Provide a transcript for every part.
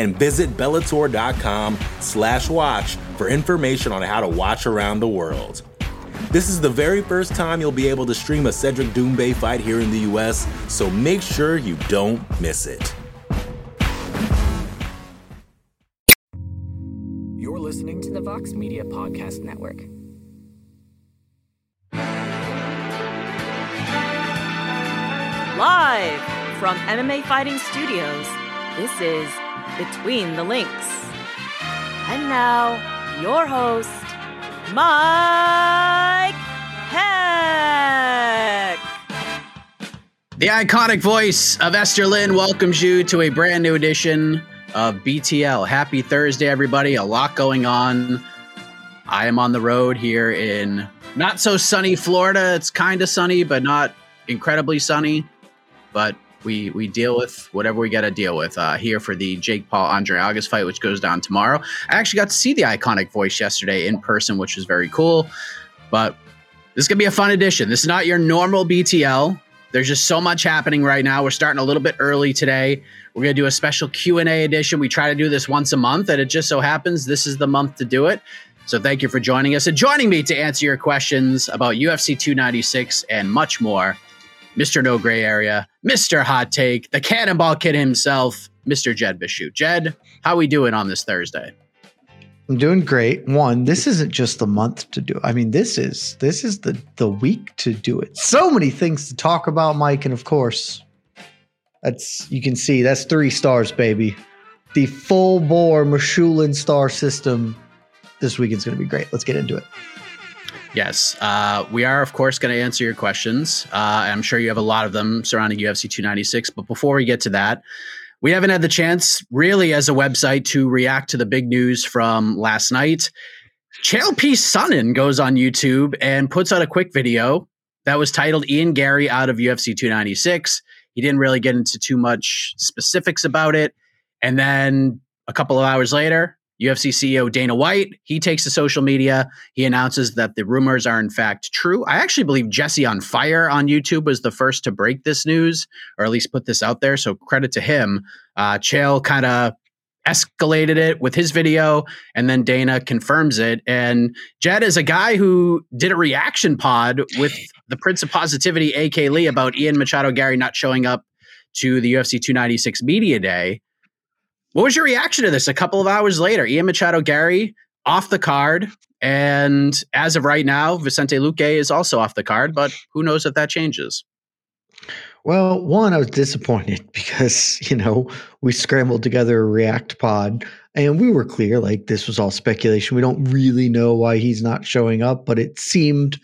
And visit Bellator.com slash watch for information on how to watch around the world. This is the very first time you'll be able to stream a Cedric Doumbé fight here in the US, so make sure you don't miss it. You're listening to the Vox Media Podcast Network. Live from MMA Fighting Studios, this is Between the Links. And now, your host, Mike Heck. The iconic voice of Esther Lynn welcomes you to a brand new edition of BTL. Happy Thursday, everybody. A lot going on. I am on the road here in not so sunny Florida. It's kind of sunny, but not incredibly sunny. But we we deal with whatever we got to deal with uh, here for the Jake Paul Andre August fight, which goes down tomorrow. I actually got to see the iconic voice yesterday in person, which was very cool. But this is gonna be a fun edition. This is not your normal BTL. There's just so much happening right now. We're starting a little bit early today. We're gonna do a special Q and A edition. We try to do this once a month, and it just so happens this is the month to do it. So thank you for joining us and joining me to answer your questions about UFC 296 and much more. Mr. No Gray Area, Mr. Hot Take, the Cannonball Kid himself, Mr. Jed Meshew. Jed, how we doing on this Thursday? I'm doing great. One, this isn't just the month to do. I mean, this is this is the the week to do it. So many things to talk about, Mike, and of course, that's you can see that's three stars, baby. The full bore Machulin star system this weekend's going to be great. Let's get into it. Yes, uh, we are, of course, going to answer your questions. Uh, I'm sure you have a lot of them surrounding UFC 296. But before we get to that, we haven't had the chance, really, as a website, to react to the big news from last night. Chael P. Sonnen goes on YouTube and puts out a quick video that was titled Ian Garry out of UFC 296. He didn't really get into too much specifics about it. And then a couple of hours later, UFC CEO Dana White, he takes to social media. He announces that the rumors are in fact true. I actually believe Jesse on Fire on YouTube was the first to break this news, or at least put this out there. So credit to him. Uh, Chael kind of escalated it with his video, and then Dana confirms it. And Jed is a guy who did a reaction pod with the Prince of Positivity, AK Lee, about Ian Machado Garry not showing up to the UFC 296 media day. What was your reaction to this a couple of hours later? Ian Machado Garry off the card. And as of right now, Vicente Luque is also off the card, but who knows if that changes? Well, one, I was disappointed because, you know, we scrambled together a React pod and we were clear like this was all speculation. We don't really know why he's not showing up, but it seemed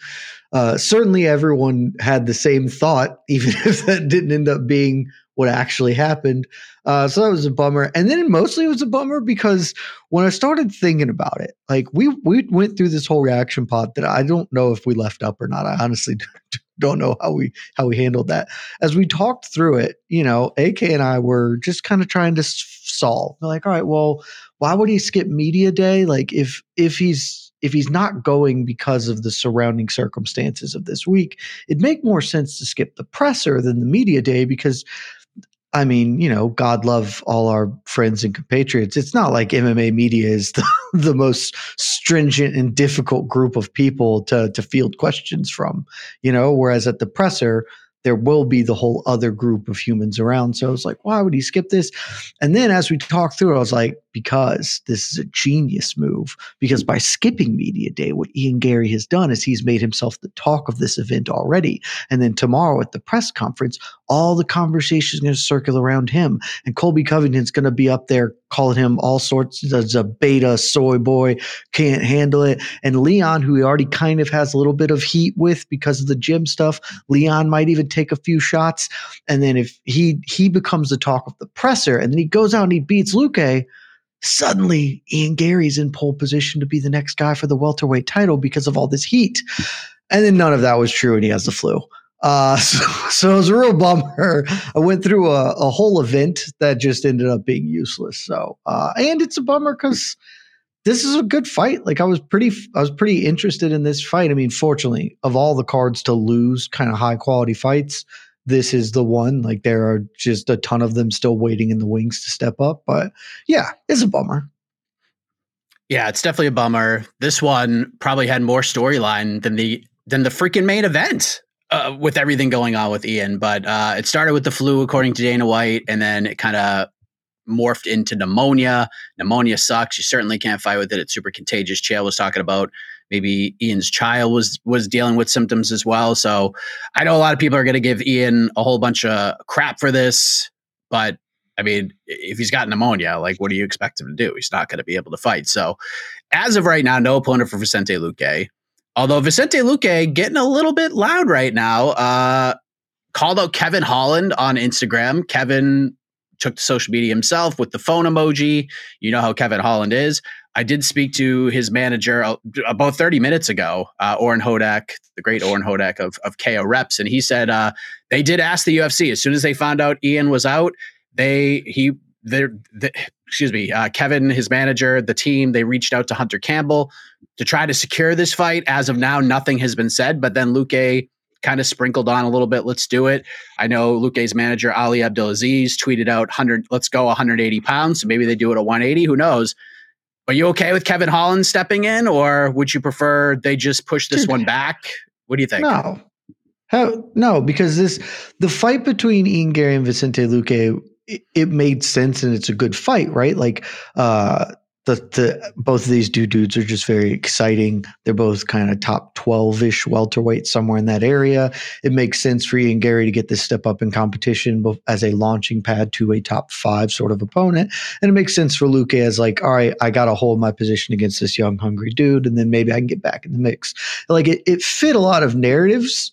uh, certainly everyone had the same thought, even if that didn't end up being what actually happened. Uh, so that was a bummer. And then mostly it was a bummer because when I started thinking about it, like we we went through this whole reaction pod that I don't know if we left up or not. I honestly don't know how we how we handled that. As we talked through it, you know, AK and I were just kind of trying to solve. We're like, all right, well, why would he skip media day? Like if if he's if he's not going because of the surrounding circumstances of this week, it'd make more sense to skip the presser than the media day because I mean, you know, God love all our friends and compatriots. It's not like MMA media is the, the most stringent and difficult group of people to to field questions from, you know, whereas at the presser, there will be the whole other group of humans around. So I was like, why would he skip this? And then as we talked through, I was like, because this is a genius move. Because by skipping Media Day, what Ian Garry has done is he's made himself the talk of this event already. And then tomorrow at the press conference, all the conversation is going to circle around him. And Colby Covington's going to be up there calling him all sorts as a beta soy boy, can't handle it. And Leon, who he already kind of has a little bit of heat with because of the gym stuff, Leon might even take a few shots. And then if he he becomes the talk of the presser and then he goes out and he beats Luque, suddenly Ian Garry's in pole position to be the next guy for the welterweight title because of all this heat. And then none of that was true, and he has the flu. Uh, so, so it was a real bummer. I went through a, a whole event that just ended up being useless. So, uh, and it's a bummer because this is a good fight. Like I was pretty, I was pretty interested in this fight. I mean, fortunately, of all the cards to lose, kind of high quality fights, this is the one. Like there are just a ton of them still waiting in the wings to step up. But yeah, it's a bummer. Yeah, it's definitely a bummer. This one probably had more storyline than the than the freaking main event. Uh, with everything going on with Ian, but uh, it started with the flu, according to Dana White, and then it kind of morphed into pneumonia. Pneumonia sucks. You certainly can't fight with it. It's super contagious. Chael was talking about maybe Ian's child was was dealing with symptoms as well. So I know a lot of people are going to give Ian a whole bunch of crap for this, but I mean, if he's got pneumonia, like what do you expect him to do? He's not going to be able to fight. So as of right now, no opponent for Vicente Luque. Although Vicente Luque getting a little bit loud right now. Uh, called out Kevin Holland on Instagram. Kevin took to social media himself with the phone emoji. You know how Kevin Holland is. I did speak to his manager uh, about 30 minutes ago, uh, Oren Hodak, the great Oren Hodak of, of KO Reps, and he said uh, they did ask the UFC as soon as they found out Ian was out. They he they excuse me, uh, Kevin, his manager, the team, they reached out to Hunter Campbell to try to secure this fight. As of now, nothing has been said, but then Luque kind of sprinkled on a little bit. Let's do it. I know Luque's manager Ali Abdelaziz tweeted out 100. Let's go 180 pounds. So maybe they do it at 180. Who knows? Are you okay with Kevin Holland stepping in, or would you prefer they just push this one back? What do you think? No, no, because this the fight between Ian Garry and Vicente Luque it, it made sense and it's a good fight, right? Like uh the the both of these two dudes are just very exciting. They're both kind of top twelve ish welterweight somewhere in that area. It makes sense for Ian Garry to get this step up in competition as a launching pad to a top five sort of opponent, and it makes sense for Luque as like, all right, I got to hold my position against this young hungry dude, and then maybe I can get back in the mix. Like it, it fit a lot of narratives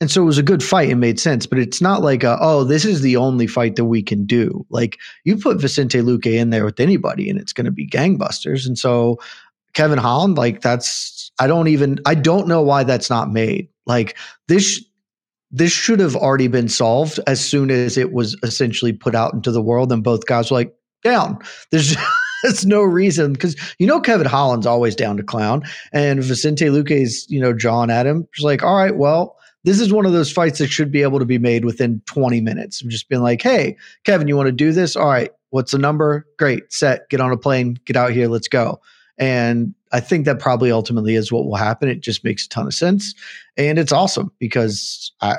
and so it was a good fight and made sense, but it's not like, a, oh, this is the only fight that we can do. Like you put Vicente Luque in there with anybody and it's going to be gangbusters. And so Kevin Holland, like that's, I don't even, I don't know why that's not made. Like this, this should have already been solved as soon as it was essentially put out into the world and both guys were like, down. There's, there's no reason because you know Kevin Holland's always down to clown, and Vicente Luque's you know John Adam just like, all right, well, this is one of those fights that should be able to be made within 20 minutes. I'm just being like, hey, Kevin, you want to do this? All right, what's the number? Great, set, get on a plane, get out here, let's go. And I think that probably ultimately is what will happen. It just makes a ton of sense. And it's awesome because I,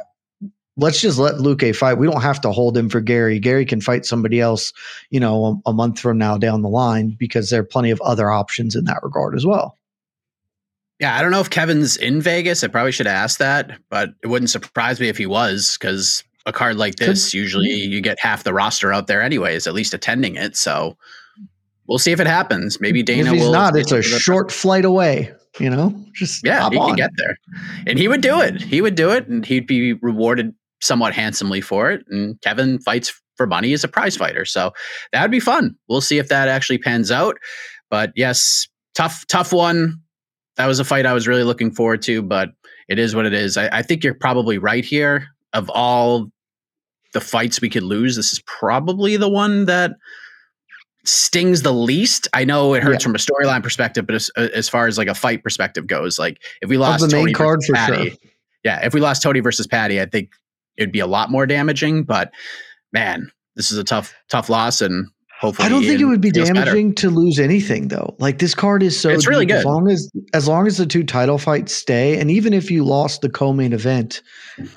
let's just let Luque fight. We don't have to hold him for Garry. Garry can fight somebody else, you know, a, a month from now down the line because there are plenty of other options in that regard as well. Yeah, I don't know if Kevin's in Vegas. I probably should ask that, but it wouldn't surprise me if he was because a card like this, usually you get half the roster out there anyways, at least attending it. So we'll see if it happens. Maybe Dana if he's will. not, it's a short flight away, you know? Just yeah, he on. can get there. And he would do it. He would do it and he'd be rewarded somewhat handsomely for it. And Kevin fights for money as a prize fighter. So that would be fun. We'll see if that actually pans out. But yes, tough, tough one that was a fight I was really looking forward to, but it is what it is. I, I think you're probably right here. Of all the fights we could lose, this is probably the one that stings the least. I know it hurts yeah. from a storyline perspective, but as, as, far as like a fight perspective goes, like if we lost of the main Tony card for Paddy, sure. yeah, if we lost Tony versus Paddy, I think it'd be a lot more damaging. But man, this is a tough, tough loss, and Hopefully, I don't think it would be damaging better. to lose anything though. Like this card is so It's really deep, As good. long as as long as the two title fights stay, and even if you lost the co-main event,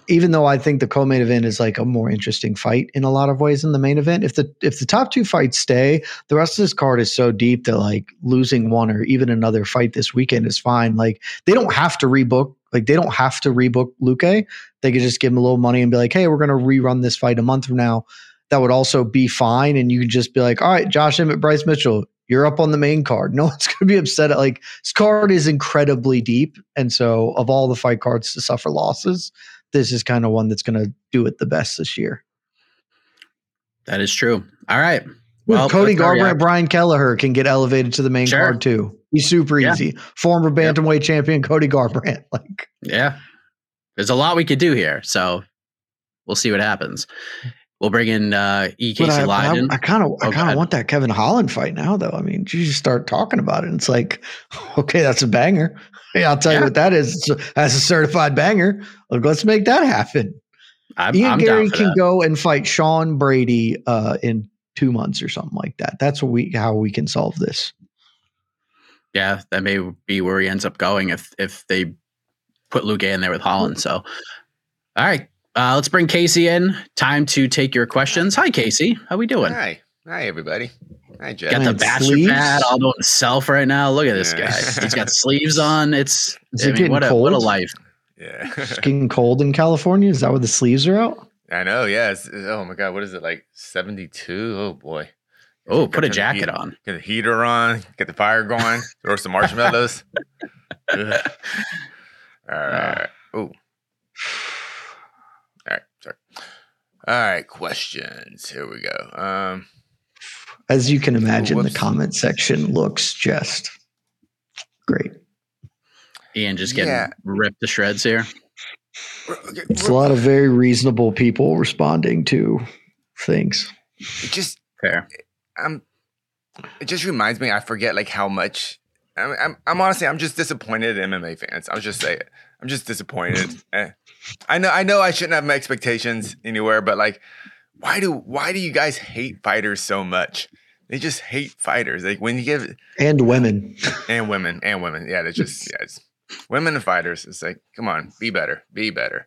even though I think the co-main event is like a more interesting fight in a lot of ways than the main event, if the if the top two fights stay, the rest of this card is so deep that like losing one or even another fight this weekend is fine. Like they don't have to rebook. Like they don't have to rebook Luque. They could just give him a little money and be like, hey, we're gonna rerun this fight a month from now that would also be fine. And you could just be like, all right, Josh Emmett, Bryce Mitchell, you're up on the main card. No one's going to be upset at like this card is incredibly deep. And so, of all the fight cards to suffer losses, this is kind of one that's going to do it the best this year. That is true. All right. Well, Cody Garbrandt. Brian Kelleher can get elevated to the main Sure. card too. He's super Yeah. easy. Former bantamweight champion Cody Garbrandt. Like Yeah. There's a lot we could do here. So we'll see what happens. We'll bring in uh, E. Casey I, I kind of, I kind of want that Kevin Holland fight now, though. I mean, you just start talking about it, and it's like, okay, that's a banger. Yeah, I'll tell Yeah. you what that is. It's- That's a certified banger. Like, let's make that happen. I'm, Ian I'm Garry can that. go and fight Sean Brady uh, in two months or something like that. That's what we how we can solve this. Yeah, that may be where he ends up going if if they put Luque in there with Holland. So, all right, uh, let's bring Casey in. Time to take your questions. Hi, Casey. How we doing? Hi. Hi, everybody. Hi, Jeff. Got the And bachelor sleeves? pad all to himself right now. Look at this Yeah. guy. He's got sleeves on. It's Is I it mean, getting what a what a life. Yeah. It's getting cold in California. Is that where the sleeves are out? I know. Yeah. It's, oh, my God. What is it? Like 72? Oh, boy. Oh, Gotta put a jacket heat- on. Get the heater on. Get the fire going. Throw some marshmallows. Ugh. all right. Oh. All right. Sorry. All right. Questions. Here we go. Um, As you can imagine, the comment section looks just great. Ian just getting Yeah. ripped to shreds here. okay, It's a lot of very reasonable people responding to things. it just Fair. I'm. It just reminds me. I forget like how much. I'm. I'm, I'm honestly. I'm just disappointed in MMA fans. I'll just say it. I'm just disappointed. I know. I know. I shouldn't have my expectations anywhere, but like, why do why do you guys hate fighters so much? They just hate fighters. Like when you give And women. and women and women. Yeah, they just yeah. It's, women and fighters. It's like, come on, be better, be better.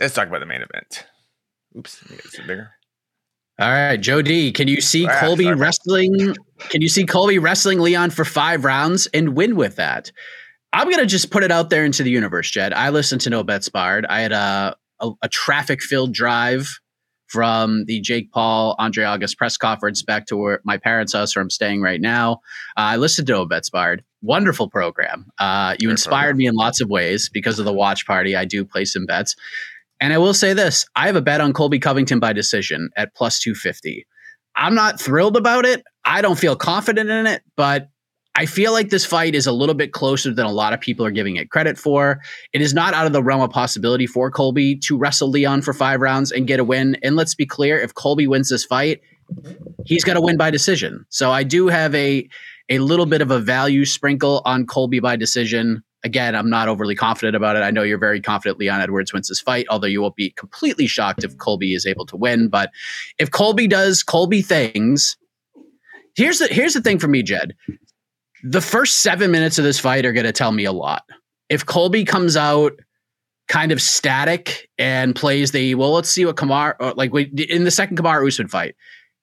Let's talk about the main event. Oops, let me get this bigger. All right, Joe D, can you see Ah, Colby sorry. wrestling? Can you see Colby wrestling Leon for five rounds and win with that? I'm gonna just put it out there into the universe, Jed. I listened to No Bets Barred. I had a a, a traffic filled drive from the Jake Paul Andre August press conference back to where my parents' house, where I'm staying right now. Uh, I listened to No Bets Barred. Wonderful program. Uh, you Great inspired program. me in lots of ways because of the watch party. I do play some bets. And I will say this I have a bet on Colby Covington by decision at plus 250. I'm not thrilled about it. I don't feel confident in it, but I feel like this fight is a little bit closer than a lot of people are giving it credit for. It is not out of the realm of possibility for Colby to wrestle Leon for five rounds and get a win. And let's be clear if Colby wins this fight, he's going to win by decision. So I do have a a little bit of a value sprinkle on Colby by decision. Again, I'm not overly confident about it. I know you're very confident Leon Edwards wins this fight, although you won't be completely shocked if Colby is able to win. But if Colby does Colby things, here's the here's the thing for me, Jed. The first seven minutes of this fight are going to tell me a lot. If Colby comes out kind of static and plays the well, let's see what Kamar uh, like we, in the second Kamaru Usman fight.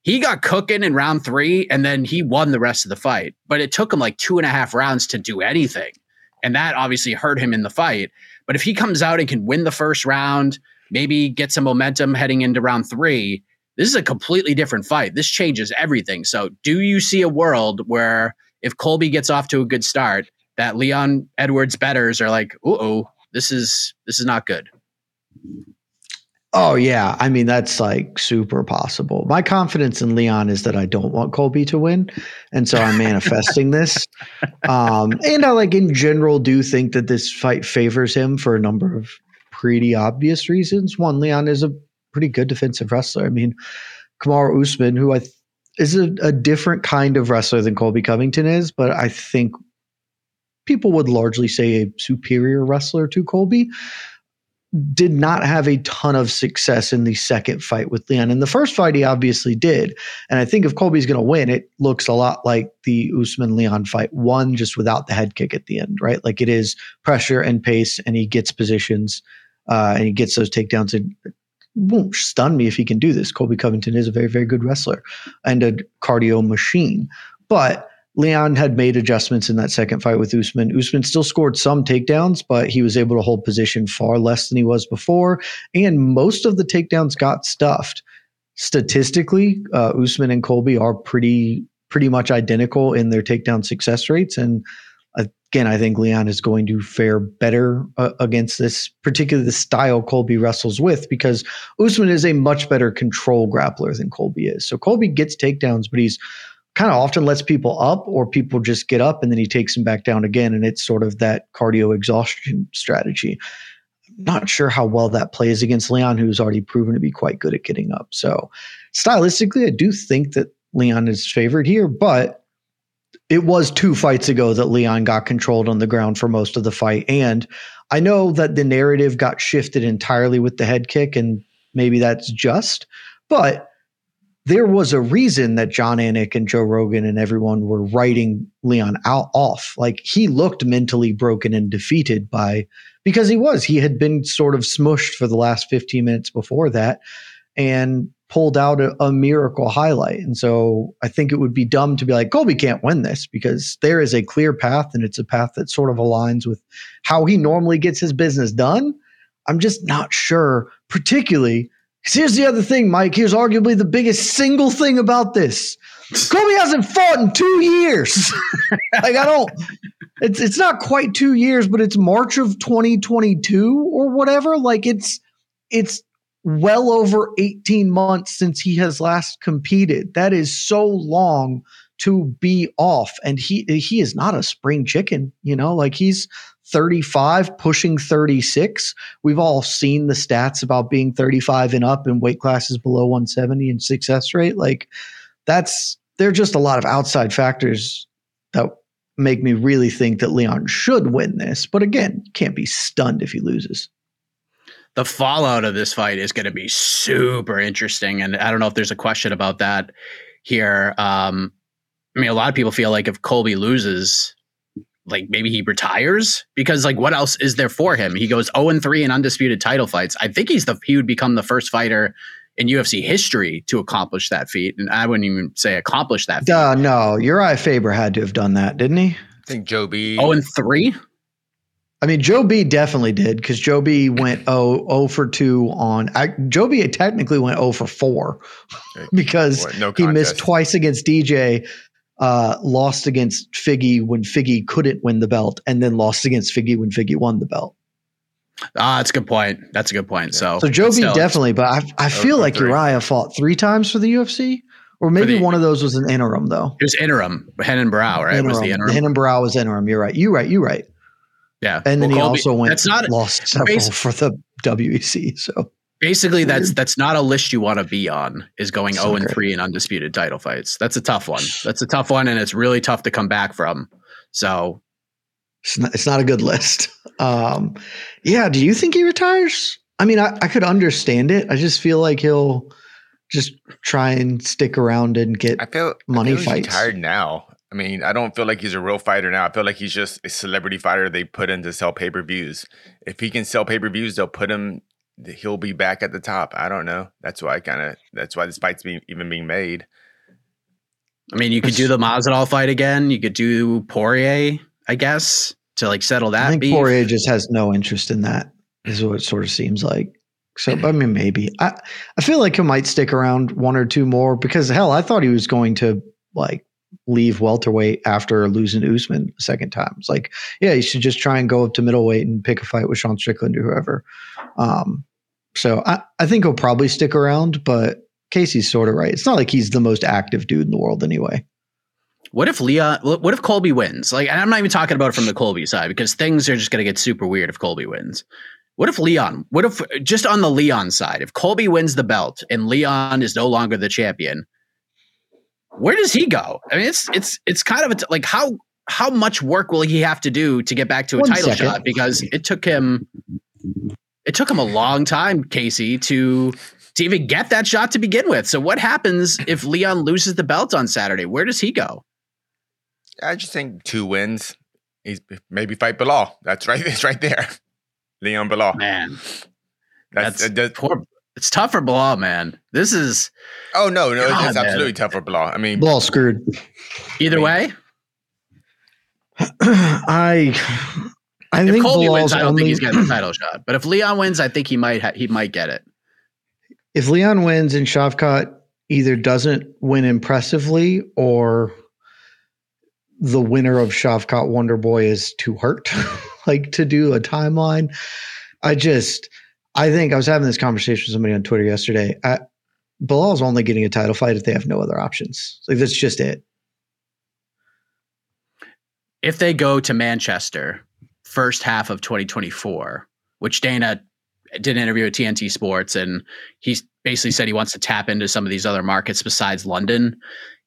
He got cooking in round three, and then he won the rest of the fight. But it took him like two and a half rounds to do anything, and that obviously hurt him in the fight. But if he comes out and can win the first round, maybe get some momentum heading into round three, this is a completely different fight. This changes everything. So, do you see a world where if Colby gets off to a good start, that Leon Edwards betters are like, oh, this is this is not good. Oh yeah, I mean that's like super possible. My confidence in Leon is that I don't want Colby to win, and so I'm manifesting this. Um, and I like in general do think that this fight favors him for a number of pretty obvious reasons. One, Leon is a pretty good defensive wrestler. I mean, Kamaru Usman, who I th- is a, a different kind of wrestler than Colby Covington is, but I think people would largely say a superior wrestler to Colby. Did not have a ton of success in the second fight with Leon. In the first fight, he obviously did. And I think if Colby's going to win, it looks a lot like the Usman Leon fight, one just without the head kick at the end, right? Like it is pressure and pace, and he gets positions uh, and he gets those takedowns. And won't stun me if he can do this. Colby Covington is a very, very good wrestler and a cardio machine. But Leon had made adjustments in that second fight with Usman. Usman still scored some takedowns, but he was able to hold position far less than he was before. And most of the takedowns got stuffed. Statistically, uh, Usman and Colby are pretty pretty much identical in their takedown success rates. And again, I think Leon is going to fare better uh, against this, particularly the style Colby wrestles with, because Usman is a much better control grappler than Colby is. So Colby gets takedowns, but he's kind of often lets people up or people just get up and then he takes them back down again. And it's sort of that cardio exhaustion strategy. Not sure how well that plays against Leon, who's already proven to be quite good at getting up. So stylistically, I do think that Leon is favored here, but it was two fights ago that Leon got controlled on the ground for most of the fight. And I know that the narrative got shifted entirely with the head kick, and maybe that's just, but there was a reason that Jon Anik and Joe Rogan and everyone were writing Leon out off. Like he looked mentally broken and defeated by because he was. He had been sort of smushed for the last 15 minutes before that. And pulled out a, a, miracle highlight. And so I think it would be dumb to be like, Colby can't win this because there is a clear path and it's a path that sort of aligns with how he normally gets his business done. I'm just not sure, particularly. Here's the other thing, Mike. Here's arguably the biggest single thing about this. Colby hasn't fought in two years. like I don't. It's it's not quite two years, but it's March of 2022 or whatever. Like it's it's well over 18 months since he has last competed. That is so long to be off and he he is not a spring chicken, you know, like he's 35 pushing 36. We've all seen the stats about being 35 and up in weight classes below 170 and success rate. Like that's there're just a lot of outside factors that make me really think that Leon should win this. But again, can't be stunned if he loses the fallout of this fight is going to be super interesting. And I don't know if there's a question about that here. Um, I mean, a lot of people feel like if Colby loses, like maybe he retires because like what else is there for him? He goes 0 and 3 in undisputed title fights. I think he's the he would become the first fighter in UFC history to accomplish that feat. And I wouldn't even say accomplish that feat. Uh, no, Urijah Faber had to have done that, didn't he? I think Joe B. 0 and 3? I mean, Joe B definitely did because Joe B went 0, 0 for 2 on. I, Joe B technically went 0 for 4 because no he missed twice against DJ, uh, lost against Figgy when Figgy couldn't win the belt, and then lost against Figgy when Figgy won the belt. Ah, that's a good point. That's a good point. So, so Joe B still, definitely, but I, I feel like three. Urijah fought three times for the UFC. Or maybe the, one of those was an interim, though. It was interim. Renan Barão, right? Interim. Was the interim? Renan Barão was interim. You're right. You right. You right. Yeah, and then well, he Colby, also went that's not lost several for the WEC. So basically, that's that's not a list you want to be on. Is going zero oh and three in undisputed title fights. That's a tough one. That's a tough one, and it's really tough to come back from. So it's not, it's not a good list. Um, yeah. Do you think he retires? I mean, I, I could understand it. I just feel like he'll just try and stick around and get I feel money I feel he's fights. Tired now. I mean, I don't feel like he's a real fighter now. I feel like he's just a celebrity fighter they put in to sell pay per views. If he can sell pay per views, they'll put him. He'll be back at the top. I don't know. That's why I kind of. That's why this fight's being even being made. I mean, you could do the Masvidal fight again. You could do Poirier, I guess, to like settle that I think beef. Poirier just has no interest in that. Is what it sort of seems like. So I mean, maybe I I feel like he might stick around one or two more because hell, I thought he was going to like leave welterweight after losing Usman a second time. It's like, yeah, you should just try and go up to middleweight and pick a fight with Sean Strickland or whoever. Um, so I, I think he'll probably stick around, but Casey's sort of right. It's not like he's the most active dude in the world anyway. What if Leon? What if Colby wins? Like, and I'm not even talking about it from the Colby side because things are just going to get super weird if Colby wins. What if Leon? What if just on the Leon side, if Colby wins the belt and Leon is no longer the champion, where does he go? I mean, it's it's it's kind of a t- like how how much work will he have to do to get back to a One title second. shot? Because it took him it took him a long time, Casey, to to even get that shot to begin with. So what happens if Leon loses the belt on Saturday? Where does he go? I just think two wins. He's maybe fight Belal. That's right. It's right there. Leon Belal. Man, That's, that's, uh, that- poor. It's tough for Belal, man. This is oh no, no, God, it's man. absolutely tough for Belal. I mean, Ball screwed. either way. I I If think Colby Belal's wins, I don't only, think he's getting the title shot. But if Leon wins, I think he might ha- he might get it. if Leon wins and Shavkat either doesn't win impressively or the winner of Shavkat Wonder Boy is too hurt, like to do a timeline. I just, I think I was having this conversation with somebody on Twitter yesterday. I, Belal's only getting a title fight if they have no other options. Like that's just it. If they go to Manchester first half of 2024, which Dana did an interview with TNT Sports, and he basically said he wants to tap into some of these other markets besides London.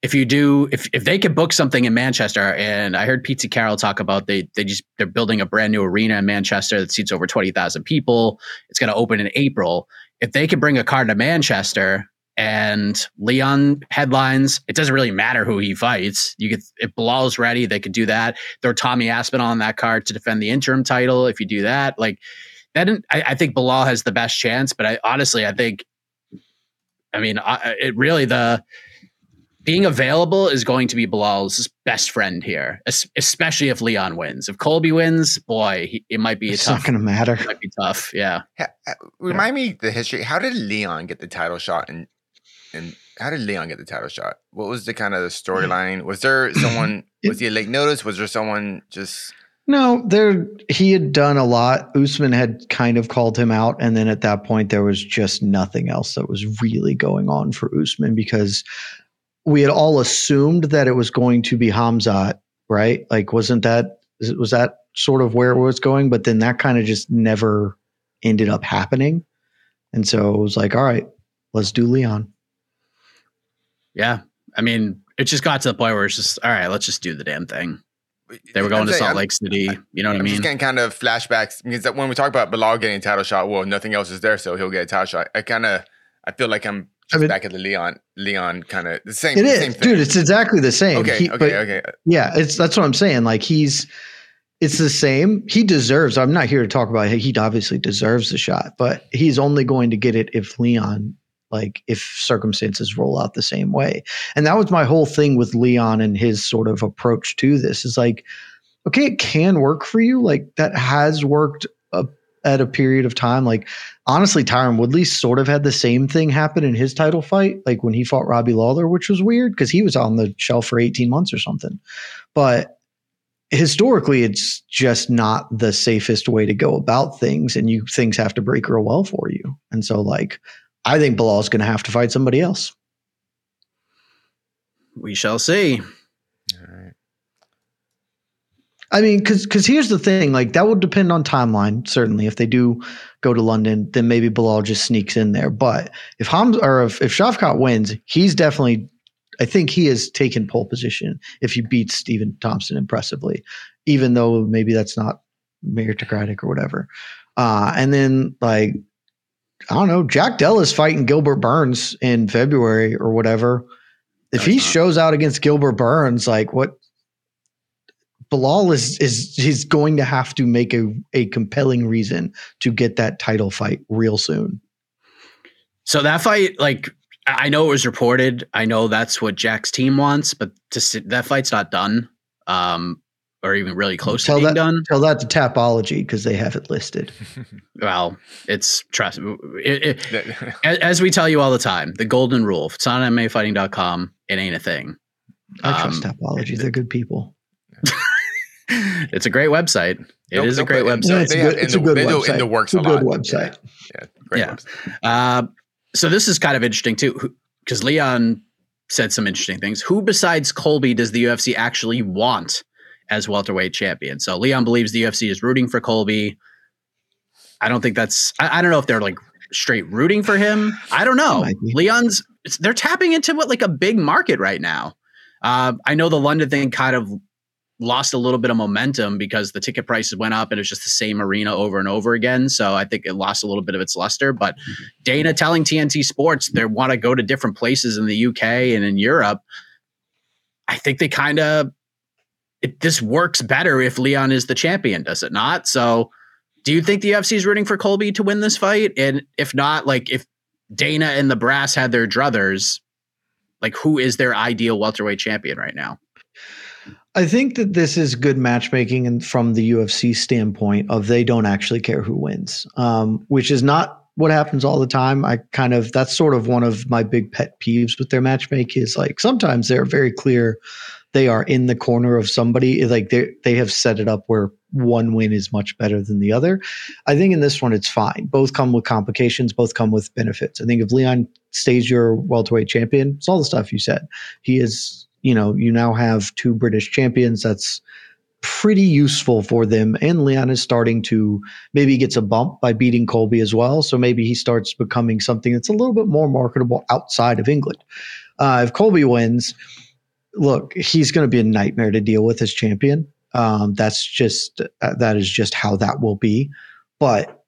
If you do, if if they could book something in Manchester, and I heard Pizza Carroll talk about they they just they're building a brand new arena in Manchester that seats over twenty thousand people. It's going to open in April. If they could bring a card to Manchester and Leon headlines, it doesn't really matter who he fights. You could if Belal's ready, they could do that. Throw Tommy Aspinall on that card to defend the interim title. If you do that, like that, I, I think Belal has the best chance. But I honestly, I think, I mean, I, it really the being available is going to be Belal's best friend here, especially if Leon wins. If Colby wins, boy, he, it might be It's tough. not going to matter. It might be tough. Yeah. ha- ha- remind me the history. How did Leon get the title shot? And and how did Leon get the title shot? What was the kind of the mm. storyline? Was there someone? was he a late notice? Was there someone just? No, there he had done a lot. Usman had kind of called him out, and then at that point there was just nothing else that was really going on for Usman because we had all assumed that it was going to be Hamzat, right? Like, wasn't that was that sort of where it was going? But then that kind of just never ended up happening, and so it was like, all right, let's do Leon. Yeah. I mean, it just got to the point where it's just, all right, let's just do the damn thing. They were going I'm to saying- Salt I'm- Lake City. You know what I I'm mean? just getting kind of flashbacks because that when we talk about Belal getting a title shot, well, nothing else is there, so he'll get a title shot. I kind of, I feel like I'm just mean- back at the Leon, Leon kind of the same. It the is, same thing. dude. It's exactly the same. okay, He- okay, but- okay. Yeah, it's that's what I'm saying. Like he's it's the same. He deserves. I'm not here to talk about he obviously deserves the shot, but he's only going to get it if Leon like if circumstances roll out the same way. And that was my whole thing with Leon and his sort of approach to this is like okay, it can work for you. Like that has worked uh, at a period of time. Like honestly, Tyron Woodley sort of had the same thing happen in his title fight, like when he fought Robbie Lawler, which was weird because he was on the shelf for 18 months or something. But historically, it's just not the safest way to go about things, and you things have to break real well for you. And so, like, I think Belal's going to have to fight somebody else. we shall see. All right. I mean, because because here's the thing, like that will depend on timeline. Certainly, if they do go to London, then maybe Belal just sneaks in there. But if Hamza or if if Shavkat wins, he's definitely. I think he has taken pole position if he beats Stephen Thompson impressively, even though maybe that's not meritocratic or whatever. Uh, and then like I don't know. Jack Dell is fighting Gilbert Burns in February or whatever. If No, he not. shows out against Gilbert Burns, like what Belal is is he's going to have to make a, a compelling reason to get that title fight real soon. So that fight, like, I know it was reported. I know that's what Jack's team wants, but to that fight's not done, um, or even really close Tell to being that done. tell that to Tapology because they have it listed. Well, it's trust. It, it, as, as we tell you all the time, the golden rule: if it's not on MMAfighting.com, it ain't a thing. I trust Um, Tapology; they're good people. it's a great website. It is They'll- a great website. Yeah, it's a good- in it's a good they do website. in the works It's a a lot. good website. Yeah, yeah, great Yeah. website. Uh, so this is kind of interesting too, because Leon said some interesting things. Who besides Colby does the UFC actually want as welterweight champion? So Leon believes the UFC is rooting for Colby. I don't think that's. I, I don't know if they're like straight rooting for him. I don't know. Leon's. They're tapping into what like a big market right now. Uh, I know the London thing kind of lost a little bit of momentum because the ticket prices went up and it's just the same arena over and over again. So I think it lost a little bit of its luster. But Dana telling TNT Sports they want to go to different places in the UK and in Europe, I think they kind of it, this works better if Leon is the champion, does it not? So do you think the UFC is rooting for Colby to win this fight? And if not, like if Dana and the brass had their druthers, like who is their ideal welterweight champion right now? I think that this is good matchmaking and from the UFC standpoint of they don't actually care who wins, um, which is not what happens all the time. I kind of that's sort of one of my big pet peeves with their matchmake is like sometimes they're very clear they are in the corner of somebody like they they have set it up where one win is much better than the other. I think in this one it's fine. Both come with complications, both come with benefits. I think if Leon stays your welterweight champion, it's all the stuff you said. He is, you know, you now have two British champions. That's pretty useful for them. And Leon is starting to maybe gets a bump by beating Colby as well. So maybe he starts becoming something that's a little bit more marketable outside of England. Uh, if Colby wins, look, he's going to be a nightmare to deal with as champion. Um, that's just uh, that is just how that will be. But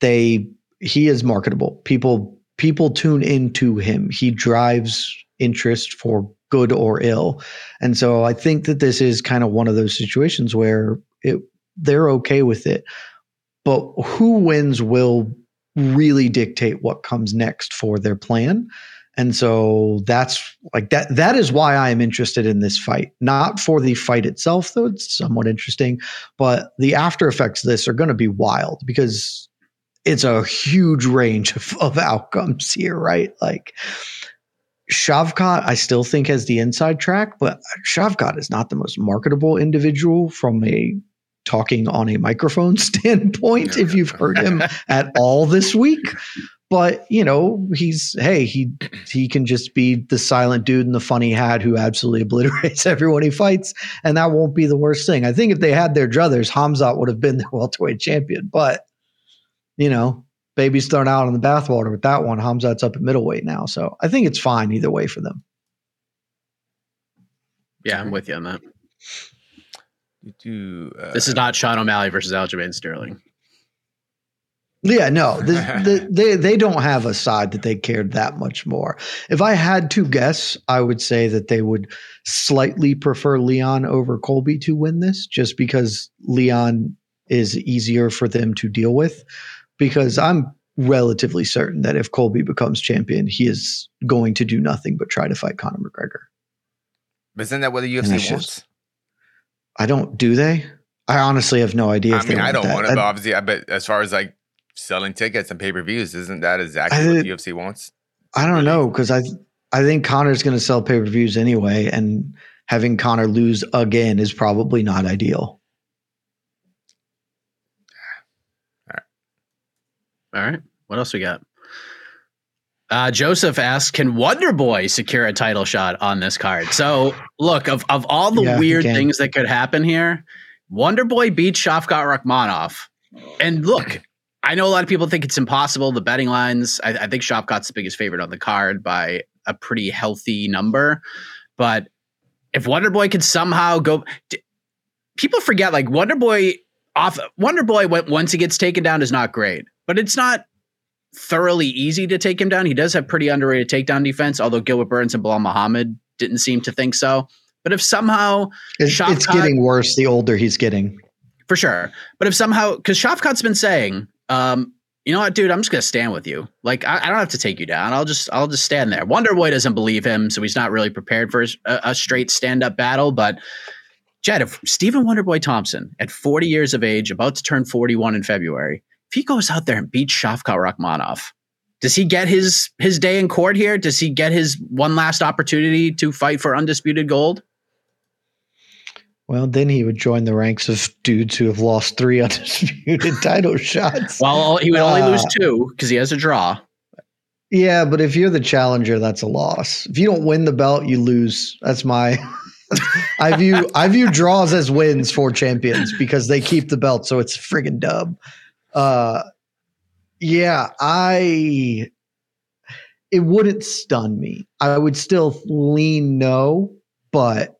they he is marketable. People people tune into him. He drives interest for good or ill. And so I think that this is kind of one of those situations where it they're okay with it. But who wins will really dictate what comes next for their plan. And so that's like that that is why I am interested in this fight. Not for the fight itself, though it's somewhat interesting, but the after effects of this are going to be wild because it's a huge range of, of outcomes here, right? Like Shavkat, I still think has the inside track, but Shavkat is not the most marketable individual from a talking on a microphone standpoint, if you've heard him at all this week. But you know, he's hey, he he can just be the silent dude in the funny hat who absolutely obliterates everyone he fights, and that won't be the worst thing. I think if they had their druthers, Hamzat would have been the welterweight champion. But you know, baby's thrown out on the bathwater with that one. Hamzat's up at middleweight now, so I think it's fine either way for them. Yeah, I'm with you on that. Do, uh, This is not Sean O'Malley versus Aljamain Sterling. Yeah, no, this, the, they they don't have a side that they cared that much more. If I had to guess, I would say that they would slightly prefer Leon over Colby to win this, just because Leon is easier for them to deal with. Because I'm relatively certain that if Colby becomes champion, he is going to do nothing but try to fight Conor McGregor. But isn't that what the And UFC wants? just- I don't do they. I honestly have no idea. I if they mean, I don't want it, but obviously, I bet as far as like selling tickets and pay per views, isn't that exactly I- what the UFC wants? I don't know because I I think Conor's going to sell pay per views anyway, and having Conor lose again is probably not ideal. All right. All right. What else we got? Uh, Joseph asks, can Wonder Boy secure a title shot on this card? So, look, of, of all the Yeah, weird things that could happen here, Wonder Boy beat Shavkat Rakhmonov. And look, I know a lot of people think it's impossible. The betting lines, I, I think Shavkat's the biggest favorite on the card by a pretty healthy number. But if Wonder Boy could somehow go, d- people forget like Wonder Boy off Wonder Boy once he gets taken down is not great, but it's not thoroughly easy to take him down. He does have pretty underrated takedown defense, although Gilbert Burns and Belal Muhammad didn't seem to think so. But if somehow It's, it's getting worse the older he's getting. for sure. But if somehow, because Shavkat's been saying, um, you know what, dude, I'm just gonna stand with you. Like I, I don't have to take you down. I'll just I'll just stand there. Wonder Boy doesn't believe him, so he's not really prepared for his- a, a straight stand up battle. But Jed, if Stephen Wonderboy Thompson, at 40 years of age, about to turn 41 in February, if he goes out there and beats Shavkat Rakhmonov, does he get his his day in court here? Does he get his one last opportunity to fight for undisputed gold? Well, then he would join the ranks of dudes who have lost three undisputed title shots. Well, he would only Uh, lose two because he has a draw. Yeah, but if you're the challenger, that's a loss. If you don't win the belt, you lose. That's my. I view I view draws as wins for champions because they keep the belt, so it's friggin' dub. Uh, yeah, I. It wouldn't stun me. I would still lean no, but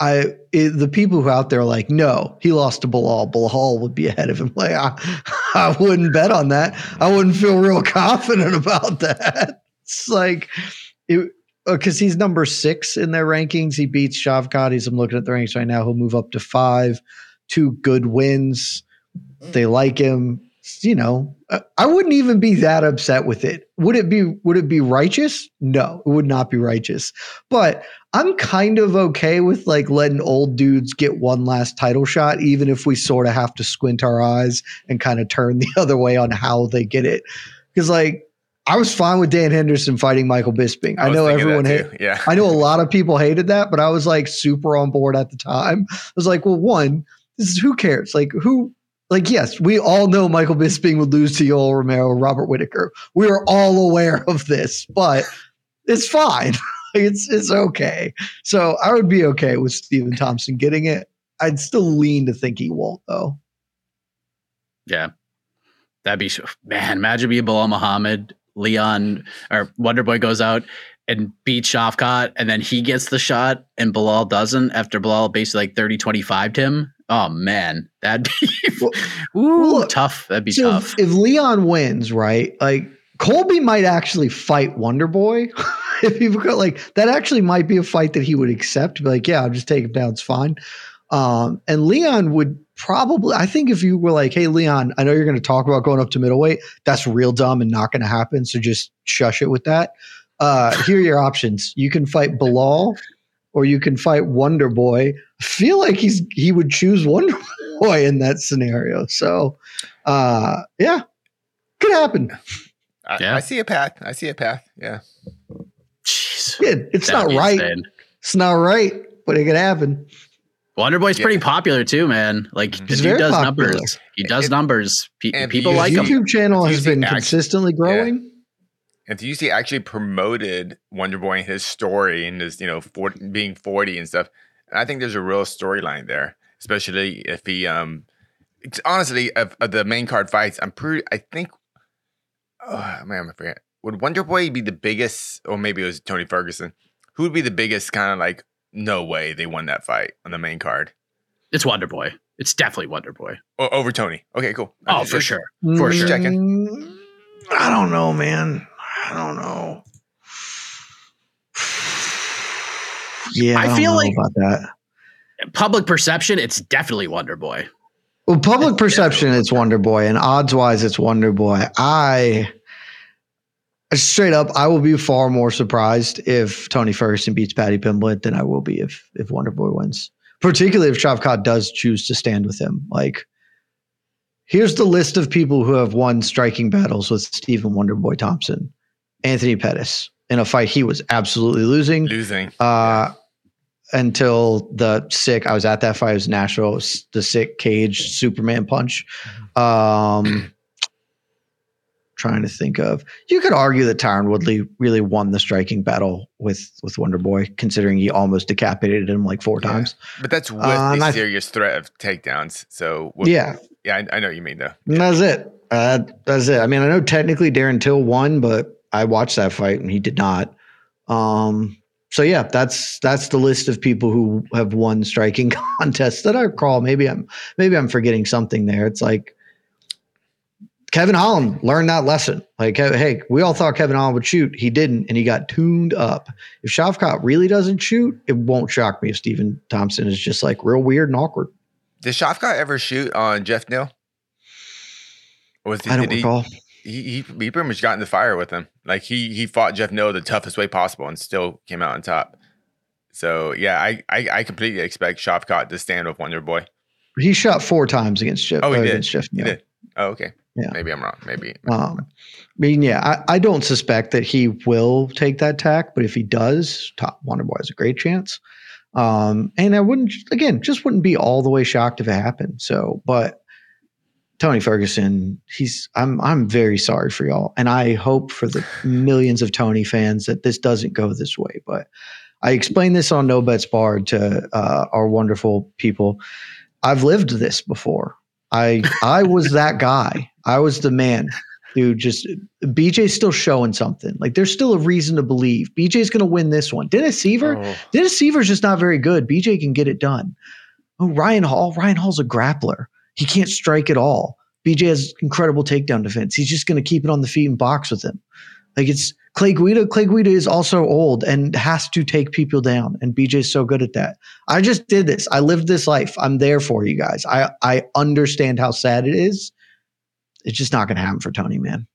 I it, the people who out there are like, no, he lost to Belal. Belal would be ahead of him. Like I, I wouldn't bet on that. I wouldn't feel real confident about that. It's like it because he's number six in their rankings. He beats Shavkat. He's I'm looking at the ranks right now. He'll move up to five. Two good wins. Mm. They like him. You know, I- I wouldn't even be that upset with it. Would it be? Would it be righteous? No, it would not be righteous. But I'm kind of okay with like letting old dudes get one last title shot, even if we sort of have to squint our eyes and kind of turn the other way on how they get it. Because like I was fine with Dan Henderson fighting Michael Bisping. I, was know everyone that hate. Yeah. I know a lot of people hated that, but I was like super on board at the time. I was like, well, one, this is who cares? Like who like yes, we all know Michael Bisping would lose to Yoel Romero, Robert Whitaker. We are all aware of this, but it's fine. it's it's okay. So I would be okay with Stephen Thompson getting it. I'd still lean to think he won't though. Yeah. That'd be man. Imagine being Belal Muhammad, Leon or Wonderboy goes out and beat Shavkat, and then he gets the shot and Belal doesn't after Belal basically like 30 25 him. Oh man, that'd be Well- Ooh, tough. That'd be So tough. if, if Leon wins, right? Like Colby might actually fight Wonder Boy. if you've got like that, actually might be a fight that he would accept. Be like, yeah, I'll just take him down. It's fine. Um, and Leon would probably, I think, if you were like, hey, Leon, I know you're going to talk about going up to middleweight. That's real dumb and not going to happen. So just shush it with that. Uh, here are your options. You can fight Belal, or you can fight Wonder Boy. I feel like he's he would choose Wonder Boy in that scenario. So, uh, yeah, could happen. I, Yeah. I see a path. I see a path. Yeah. Jeez. Yeah, it's That'd not right. insane. It's not right, but it could happen. Wonderboy's Yeah. pretty popular too, man. Like the Mhm. He's dude very does popular. numbers. He does If- numbers. Pe- and people his like His him. YouTube channel has been consistently growing. If you see actually promoted Wonder Boy and his story and his, you know, 40, being 40 and stuff, I think there's a real storyline there, especially if he, um, it's honestly, of, of the main card fights, I'm pretty, I think, oh man, I forget. Would Wonder Boy be the biggest, or maybe it was Tony Ferguson, who would be the biggest kind of like, no way they won that fight on the main card? It's Wonderboy. It's definitely Wonderboy. O- over Tony. Okay, cool. Oh, Okay, for sure. For sure. checking. Mm, I don't know, man. I don't know. Yeah, I I, don't feel like- about that. Public perception, it's definitely Wonderboy. Well, public perception, it's Wonder Boy, and odds wise, it's Wonder Boy. I straight up, I will be far more surprised if Tony Ferguson beats Paddy Pimblett than I will be if if Wonder Boy wins. Particularly if Shavkat does choose to stand with him. Like, here's the list of people who have won striking battles with Stephen Wonder Boy Thompson: Anthony Pettis in a fight he was absolutely losing Losing. uh, until the sick. I was at that fight. It was Nashville. It was the sick cage Superman punch. Um, trying to think of. You could argue that Tyron Woodley really won the striking battle with with Wonder Boy, considering he almost decapitated him like four Yeah. times. But that's with Uh, a I- serious threat of takedowns. So, Yeah, yeah, I, I know what you mean though. and that's it. Uh, that's it. I mean, I know technically Darren Till won, but I watched that fight and he did not. Um, so yeah, that's that's the list of people who have won striking contests that I recall. Maybe I'm maybe I'm forgetting something there. It's like Kevin Holland learned that lesson. Like, hey, we all thought Kevin Holland would shoot. He didn't, and he got tuned up. If Shavkat really doesn't shoot, it won't shock me if Stephen Thompson is just like real weird and awkward. Did Shavkat ever shoot on Jeff Neal? Or was he, I don't recall. He, he, he pretty much got in the fire with him. Like he he fought Jeff Neal the toughest way possible and still came out on top. So yeah, I I, I completely expect Shavkat to stand with Wonder Boy. He shot four times against Jeff. Oh, he uh, did. Jeff He did. Oh, okay. Yeah. Maybe I'm wrong. Maybe. Um, I mean, yeah, I, I, don't suspect that he will take that tack, but if he does, Top Wonder Boy has a great chance. Um, and I wouldn't, again, just wouldn't be all the way shocked if it happened. So, but Tony Ferguson, he's, I'm, I'm very sorry for y'all. And I hope for the millions of Tony fans that this doesn't go this way. But I explained this on No Bets Barred to uh, our wonderful people. I've lived this before. I I was that guy. I was the man who just BJ's still showing something. Like there's still a reason to believe BJ's going to win this one. Dennis Siver, oh. Dennis Siver's just not very good. BJ can get it done. Oh, Ryan Hall. Ryan Hall's a grappler. He can't strike at all. BJ has incredible takedown defense. He's just going to keep it on the feet and box with him. Like it's Clay Guida. Clay Guida is also old and has to take people down, and BJ's so good at that. I just did this. I lived this life. I'm there for you guys. I I understand how sad it is. It's just not going to happen for Tony, man.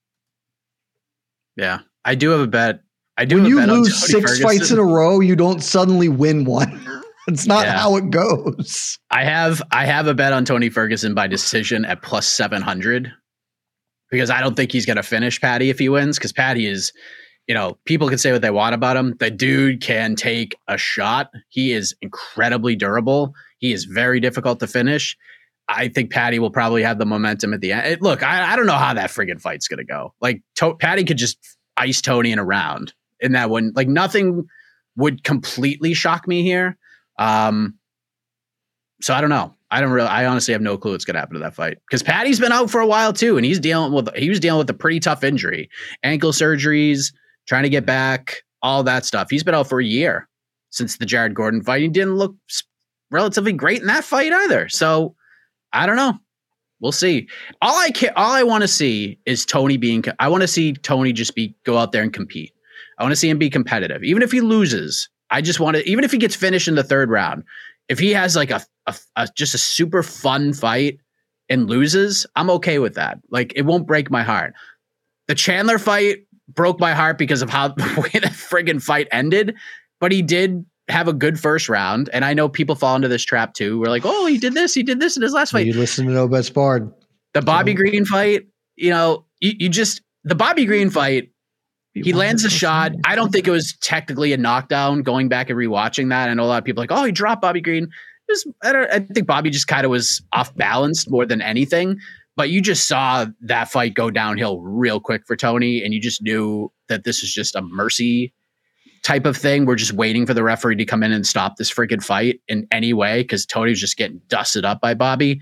Yeah, I do have a bet. I do. When you lose six Ferguson. fights in a row, you don't suddenly win one. It's not yeah. how it goes. I have I have a bet on Tony Ferguson by decision at plus seven hundred because I don't think he's going to finish Paddy if he wins because Paddy is you know, people can say what they want about him. The dude can take a shot. He is incredibly durable. He is very difficult to finish. I think Paddy will probably have the momentum at the end. It, look, I, I, don't know how that friggin' fight's going to go. Like, to- Paddy could just ice Tony in a round in that one. Like, nothing would completely shock me here. Um, so I don't know. I don't really. I honestly have no clue what's going to happen to that fight because Paddy's been out for a while too, and he's dealing with he was dealing with a pretty tough injury, ankle surgeries, trying to get back, all that stuff. He's been out for a year since the Jared Gordon fight. He didn't look relatively great in that fight either. So I don't know. We'll see. All I care, all I want to see is Tony being. I want to see Tony just be go out there and compete. I want to see him be competitive, even if he loses. I just want to, even if he gets finished in the third round. If he has like a, a, a just a super fun fight and loses, I'm okay with that. Like it won't break my heart. The Chandler fight broke my heart because of how the way the friggin' fight ended. But he did have a good first round, and I know people fall into this trap too. We're like, oh, he did this, he did this in his last fight. You listen to No Bets Barred. The Bobby so. Green fight, you know, you, you just the Bobby Green fight. He lands a shot. I don't think it was technically a knockdown. Going back and rewatching that, I know a lot of people like, oh, he dropped Bobby Green. Was, I, I think Bobby just kind of was off balance more than anything. But you just saw that fight go downhill real quick for Tony, and you just knew that this is just a mercy type of thing. We're just waiting for the referee to come in and stop this freaking fight in any way because Tony was just getting dusted up by Bobby.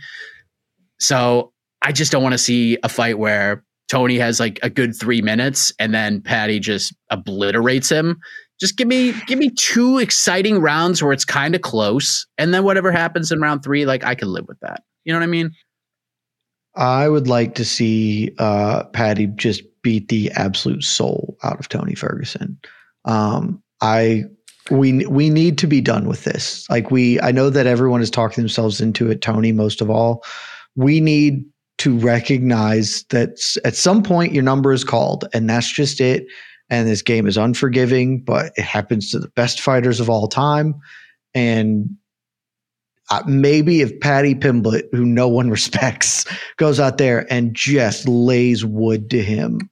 So I just don't want to see a fight where Tony has like a good three minutes and then Paddy just obliterates him. Just give me give me two exciting rounds where it's kind of close, and then whatever happens in round three, like I can live with that. You know what I mean? I would like to see uh, Paddy just beat the absolute soul out of Tony Ferguson. Um, I we we need to be done with this. Like we, I know that everyone is talking themselves into it. Tony, most of all, we need to recognize that at some point your number is called, and that's just it. And this game is unforgiving, but it happens to the best fighters of all time. And uh, maybe if Paddy Pimblett, who no one respects, goes out there and just lays wood to him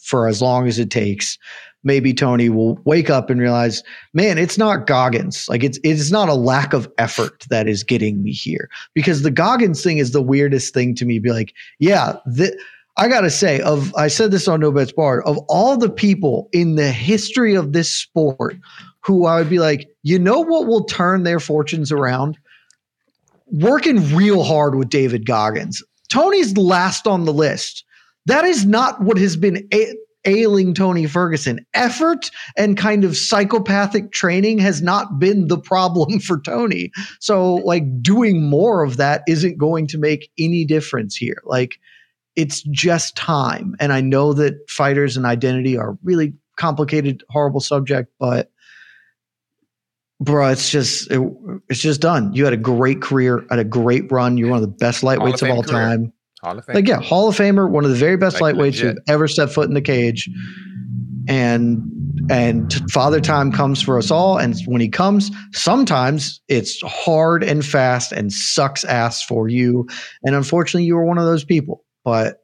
for as long as it takes, maybe Tony will wake up and realize, man, it's not Goggins. Like it's it's not a lack of effort that is getting me here. Because the Goggins thing is the weirdest thing to me. Be like, yeah, I gotta say, of I said this on No Bets Barred, of all the people in the history of this sport who I would be like, you know what will turn their fortunes around? working real hard with David Goggins. Tony's last on the list. That is not what has been a- ailing Tony Ferguson. Effort and kind of psychopathic training has not been the problem for Tony. So, like, doing more of that isn't going to make any difference here. Like, it's just time. And I know that fighters and identity are really complicated, horrible subject, but bro, it's just it, it's just done. You had a great career, had a great run. You're one of the best lightweights of, of all career. time. Hall of Fame. Like yeah, Hall of Famer, one of the very best like lightweights who've ever stepped foot in the cage. And and father time comes for us all and when he comes sometimes it's hard and fast and sucks ass for you and unfortunately you were one of those people but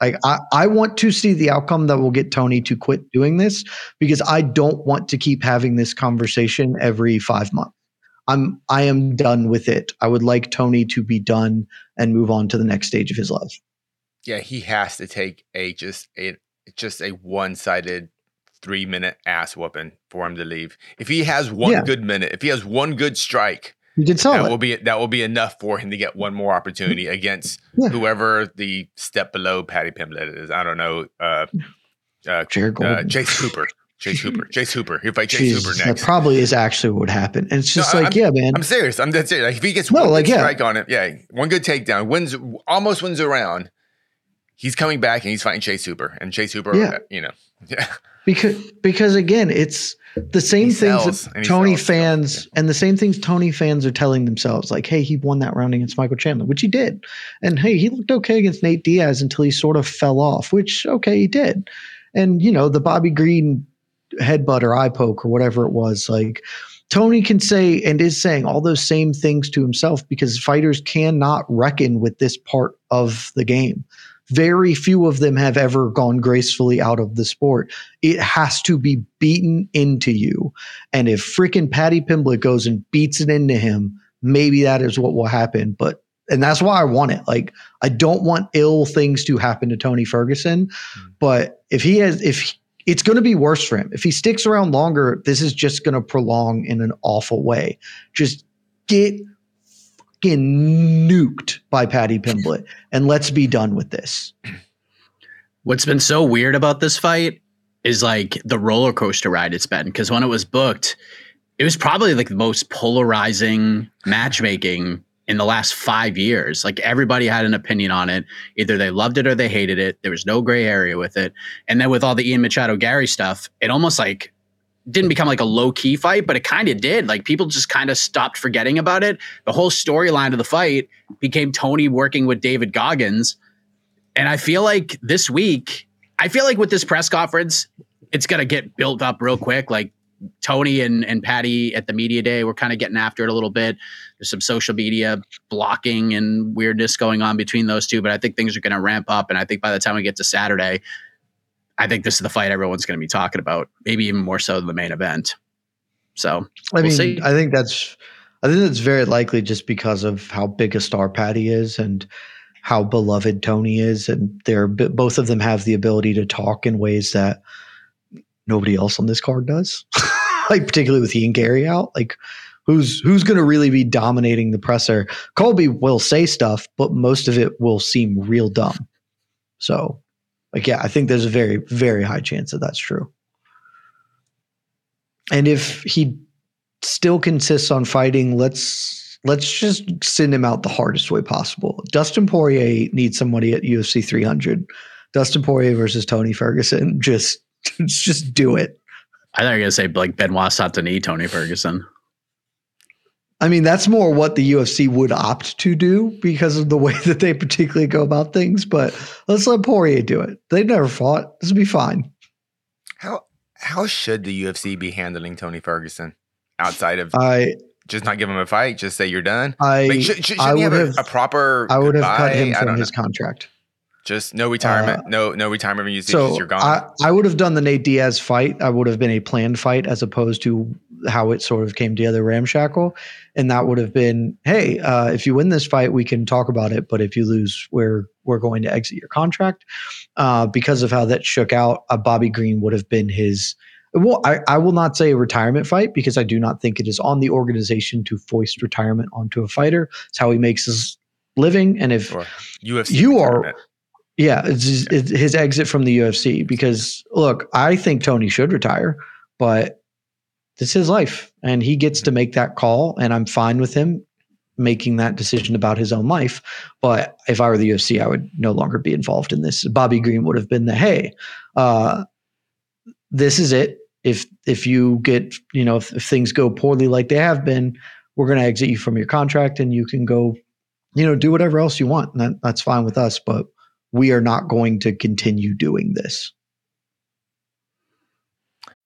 like I, I want to see the outcome that will get Tony to quit doing this because I don't want to keep having this conversation every five months. I'm I am done with it. I would like Tony to be done and move on to the next stage of his life. Yeah, he has to take a just a just a one sided three minute ass whooping for him to leave. If he has one yeah. good minute, if he has one good strike, you sell that will be that will be enough for him to get one more opportunity against yeah. whoever the step below Paddy Pimblett is. I don't know. Uh, uh, uh, Chase Hooper. Chase Hooper. Chase Hooper. He'll fight Chase Jesus, Hooper next. That probably is actually what would happen. And it's just no, like, I'm, yeah, man. I'm serious. I'm dead serious. Like if he gets no, one like, strike yeah. on it, yeah, one good takedown, wins almost wins around. He's coming back and he's fighting Chase Hooper. And Chase Hooper, yeah. Uh, you know, yeah. Because because again, it's the same he things that Tony fans and the same things Tony fans are telling themselves, like, hey, he won that round against Michael Chandler, which he did. And hey, he looked okay against Nate Diaz until he sort of fell off, which okay, he did. And you know, the Bobby Green headbutt or eye poke or whatever it was, like Tony can say and is saying all those same things to himself because fighters cannot reckon with this part of the game. Very few of them have ever gone gracefully out of the sport. It has to be beaten into you. And if freaking Paddy Pimblett goes and beats it into him, maybe that is what will happen. But and that's why I want it. Like I don't want ill things to happen to Tony Ferguson, mm. but if he has if it's going to be worse for him. If he sticks around longer, this is just going to prolong in an awful way. Just get fucking nuked by Paddy Pimblett, and let's be done with this. What's been so weird about this fight is like the roller coaster ride it's been. Because when it was booked, it was probably like the most polarizing matchmaking in the last five years. Like everybody had an opinion on it. Either they loved it or they hated it. There was no gray area with it. And then with all the Ian Machado Garry stuff, it almost like didn't become like a low key fight, but it kind of did. Like people just kind of stopped forgetting about it. The whole storyline of the fight became Tony working with David Goggins. And I feel like this week, I feel like with this press conference, it's going to get built up real quick. Like Tony and, and Paddy at the media day were kind of getting after it a little bit. There's some social media blocking and weirdness going on between those two, but I think things are going to ramp up. And I think by the time we get to Saturday, I think this is the fight everyone's going to be talking about, maybe even more so than the main event. So I we'll mean, see. I think that's I think that's very likely just because of how big a star Paddy is and how beloved Tony is, and they're both of them have the ability to talk in ways that nobody else on this card does. like particularly with Ian Garry out, like who's who's going to really be dominating the presser? Colby will say stuff, but most of it will seem real dumb. So like, yeah, I think there's a very, very high chance that that's true. And if he still consists on fighting, let's let's just send him out the hardest way possible. Dustin Poirier needs somebody at UFC 300. Dustin Poirier versus Tony Ferguson. Just just do it. I thought you were gonna say like Benoit Saint-Denis, Tony Ferguson. I mean, that's more what the UFC would opt to do because of the way that they particularly go about things. But let's let Poirier do it. They've never fought. This will be fine. How how should the UFC be handling Tony Ferguson outside of I just not give him a fight? Just say you're done. I like, should, should, I would have, have, a, proper. I would have cut him from his know. contract. Just no retirement, uh, no no retirement UFC. So you're gone. I, I would have done the Nate Diaz fight. I would have been a planned fight as opposed to how it sort of came together ramshackle, and that would have been, hey, uh, if you win this fight, we can talk about it, but if you lose, we're we're going to exit your contract. Uh, because of how that shook out, uh, Bobby Green would have been his. Well, I, I will not say a retirement fight because I do not think it is on the organization to foist retirement onto a fighter. It's how he makes his living, and if UFC you retirement. are yeah, it's his, it's his exit from the UFC because look, I think Tony should retire, but it's his life and he gets to make that call and I'm fine with him making that decision about his own life. But if I were the UFC, I would no longer be involved in this. Bobby Green would have been the hey, uh, this is it. If if you get you know if, if things go poorly like they have been, we're going to exit you from your contract and you can go, you know, do whatever else you want. And that, that's fine with us. But we are not going to continue doing this.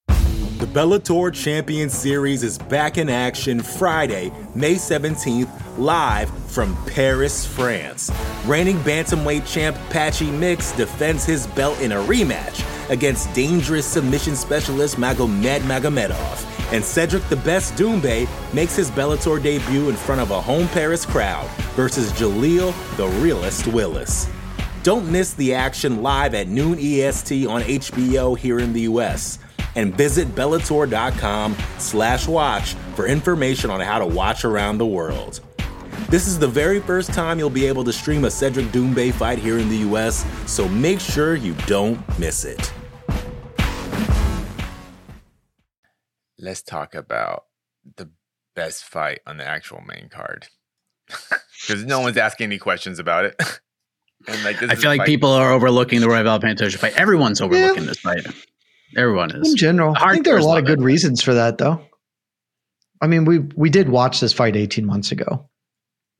The Bellator Champion Series is back in action Friday, May 17th, live from Paris, France. Reigning bantamweight champ Patchy Mix defends his belt in a rematch against dangerous submission specialist Magomed Magomedov. And Cedric the Best Doumbé makes his Bellator debut in front of a home Paris crowd versus Jaleel the Realist Willis. Don't miss the action live at noon EST on HBO here in the US and visit bellator.com slash watch for information on how to watch around the world. This is the very first time you'll be able to stream a Cedric Doumbé fight here in the US, so make sure you don't miss it. Let's talk about the best fight on the actual main card. Because no one's asking any questions about it. and like I feel like fight. people are overlooking the Royval Pantoja fight. Everyone's overlooking yeah. this fight. Everyone is. In general, I think there are a lot of good it. reasons for that, though. I mean, we we did watch this fight 18 months ago,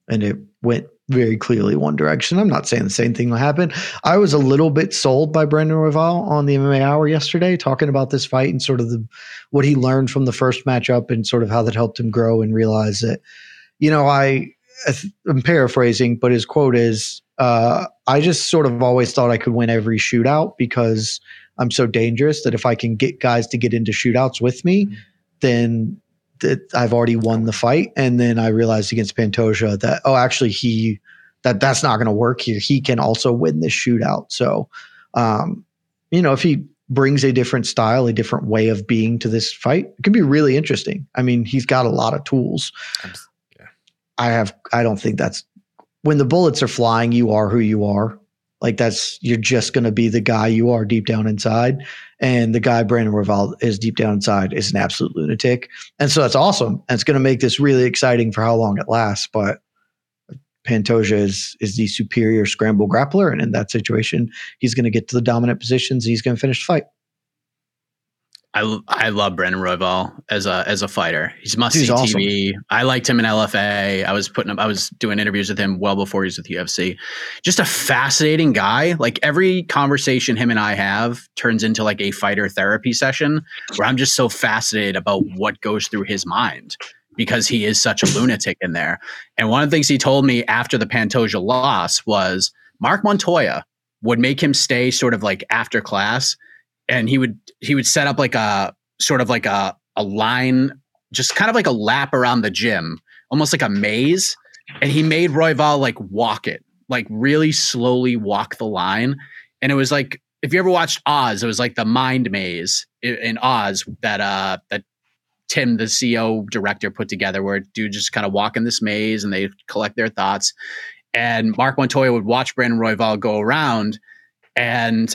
and it went very clearly one direction. I'm not saying the same thing will happen. I was a little bit sold by Brandon Royval on the MMA Hour yesterday, talking about this fight and sort of the what he learned from the first matchup and sort of how that helped him grow and realize that, you know, I I'm paraphrasing, but his quote is, uh, "I just sort of always thought I could win every shootout because." I'm so dangerous that if I can get guys to get into shootouts with me, then that I've already won the fight. And then I realized against Pantoja that oh, actually he that that's not going to work here. He can also win this shootout. So, um, you know, if he brings a different style, a different way of being to this fight, it can be really interesting. I mean, he's got a lot of tools. Yeah. I have. I don't think that's when the bullets are flying. You are who you are. Like that's you're just going to be the guy you are deep down inside, and the guy Brandon Royval is deep down inside is an absolute lunatic, and so that's awesome, and it's going to make this really exciting for how long it lasts. But Pantoja is is the superior scramble grappler, and in that situation, he's going to get to the dominant positions. He's going to finish the fight. I, I love Brandon Royval as a as a fighter. He's must see awesome. TV. I liked him in LFA. I was putting him. I was doing interviews with him well before he was with UFC. Just a fascinating guy. Like every conversation him and I have turns into like a fighter therapy session where I'm just so fascinated about what goes through his mind because he is such a lunatic in there. And one of the things he told me after the Pantoja loss was Marc Montoya would make him stay sort of like after class and he would he would set up like a sort of like a a line, just kind of like a lap around the gym, almost like a maze. And he made Royval like walk it, like really slowly walk the line. And it was like if you ever watched Oz, it was like the mind maze in Oz that uh that Tim, the CEO director, put together, where dude just kind of walk in this maze and they collect their thoughts. And Marc Montoya would watch Brandon Royval go around, and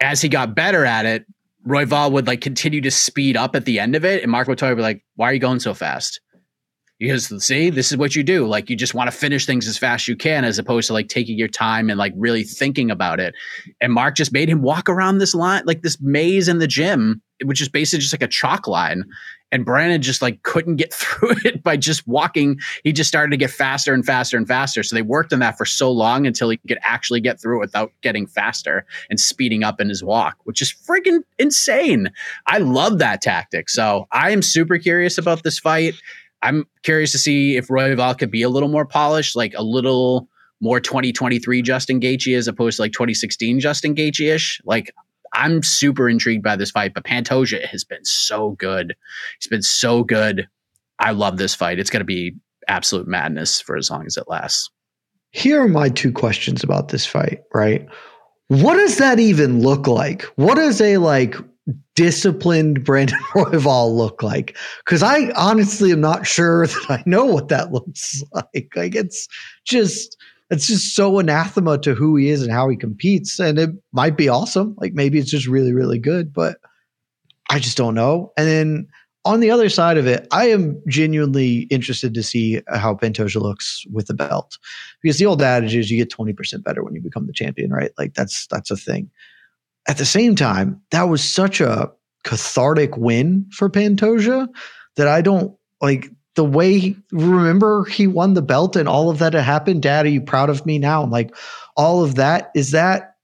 as he got better at it, Royval would like continue to speed up at the end of it, and Marc Montoya would be like, "Why are you going so fast?" Because see, this is what you do. Like you just want to finish things as fast as you can, as opposed to like taking your time and like really thinking about it. And Marc just made him walk around this line, like this maze in the gym, which is basically just like a chalk line and Brandon just like couldn't get through it by just walking. He just started to get faster and faster and faster. So they worked on that for so long until he could actually get through it without getting faster and speeding up in his walk, which is freaking insane. I love that tactic. So I am super curious about this fight. I'm curious to see if Royval could be a little more polished, like a little more 2023 Justin Gaethje as opposed to like 2016 Justin Gaethje ish. Like I'm super intrigued by this fight, but Pantoja has been so good. He's been so good. I love this fight. It's going to be absolute madness for as long as it lasts. Here are my two questions about this fight, right? What does that even look like? What does a like disciplined Brandon Royval look like? Because I honestly am not sure that I know what that looks like. Like it's just it's just so anathema to who he is and how he competes. And it might be awesome. Like maybe it's just really, really good, but I just don't know. And then on the other side of it, I am genuinely interested to see how Pantoja looks with the belt, because the old adage is you get twenty percent better when you become the champion, right? Like that's that's a thing. At the same time, that was such a cathartic win for Pantoja that I don't like the way remember he won the belt and all of that had happened. Dad, are you proud of me now? Like all of that is that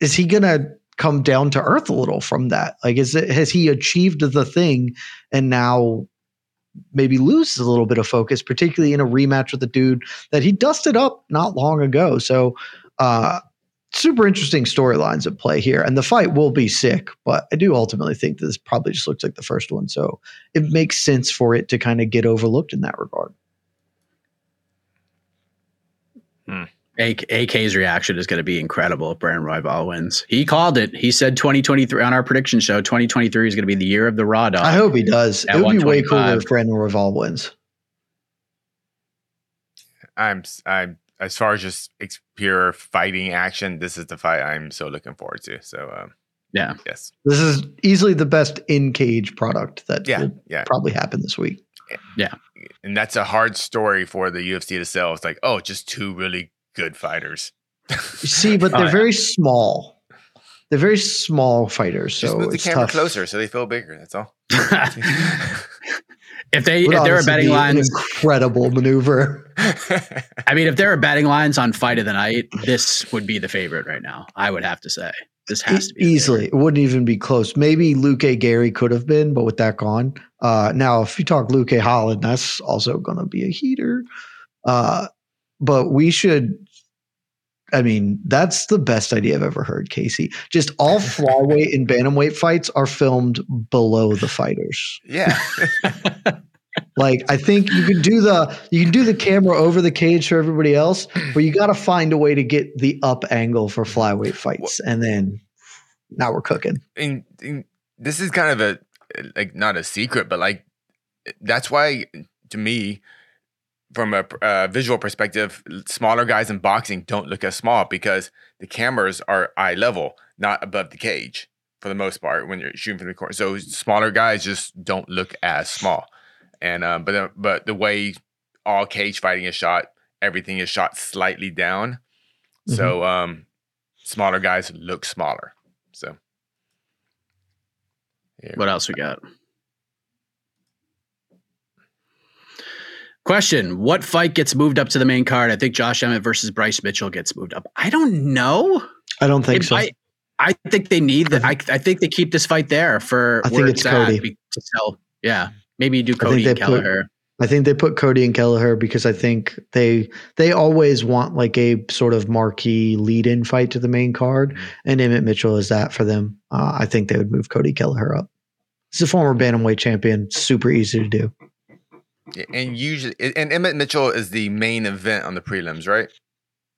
is he gonna come down to earth a little from that? Like is it has he achieved the thing and now maybe loses a little bit of focus, particularly in a rematch with the dude that he dusted up not long ago. So uh super interesting storylines at play here. And the fight will be sick, but I do ultimately think that this probably just looks like the first one. So it makes sense for it to kind of get overlooked in that regard. Hmm. AK, AK's reaction is going to be incredible if Brandon Royval wins. He called it. He said 2023 on our prediction show. 2023 is going to be the year of the Raw Dog. I hope he does. It would be way cooler if Brandon Royval wins. I'm s- I'm as far as just ex- pure fighting action. This is the fight I'm so looking forward to. So um, Yeah. yes, This is easily the best in cage product that yeah, will yeah, probably happen this week. Yeah, and that's a hard story for the UFC to sell. It's like, oh, just two really good fighters. See, but Oh, they're yeah. very small. They're very small fighters. just so move the it's camera tough. closer so they feel bigger. That's all. if they if there are betting lines, incredible maneuver. I mean, if there are betting lines on fight of the night, this would be the favorite right now. I would have to say this has to be easily. It wouldn't even be close. Maybe Luque Garry could have been, but with that gone. Uh, now, if you talk Luque Holland, that's also going to be a heater. Uh, but we should. I mean, that's the best idea I've ever heard, Casey. Just all flyweight and bantamweight fights are filmed below the fighters. yeah, Like I think you can do the you can do the camera over the cage for everybody else, but you got to find a way to get the up angle for flyweight fights, and then now we're cooking. and, and this is kind of a like not a secret, but like that's why to me, from a uh, visual perspective, smaller guys in boxing don't look as small because the cameras are eye level, not above the cage for the most part when you're shooting from the corner. So smaller guys just don't look as small. And um, but uh, but the way all cage fighting is shot, everything is shot slightly down. So um, smaller guys look smaller. So yeah. What else we got? Question: What fight gets moved up to the main card? I think Josh Emmett versus Bryce Mitchell gets moved up. I don't know. I don't think It so. might- I think they need that. I, I think they keep this fight there for I think it's it's, Cody. to sell. Yeah, maybe you do Cody and put- Kelleher. I think they put Cody and Kelleher because I think they they always want like a sort of marquee lead-in fight to the main card, and Emmett Mitchell is that for them. Uh, I think they would move Cody Kelleher up. He's a former bantamweight champion, super easy to do. Yeah, and usually, and Emmett Mitchell is the main event on the prelims, right?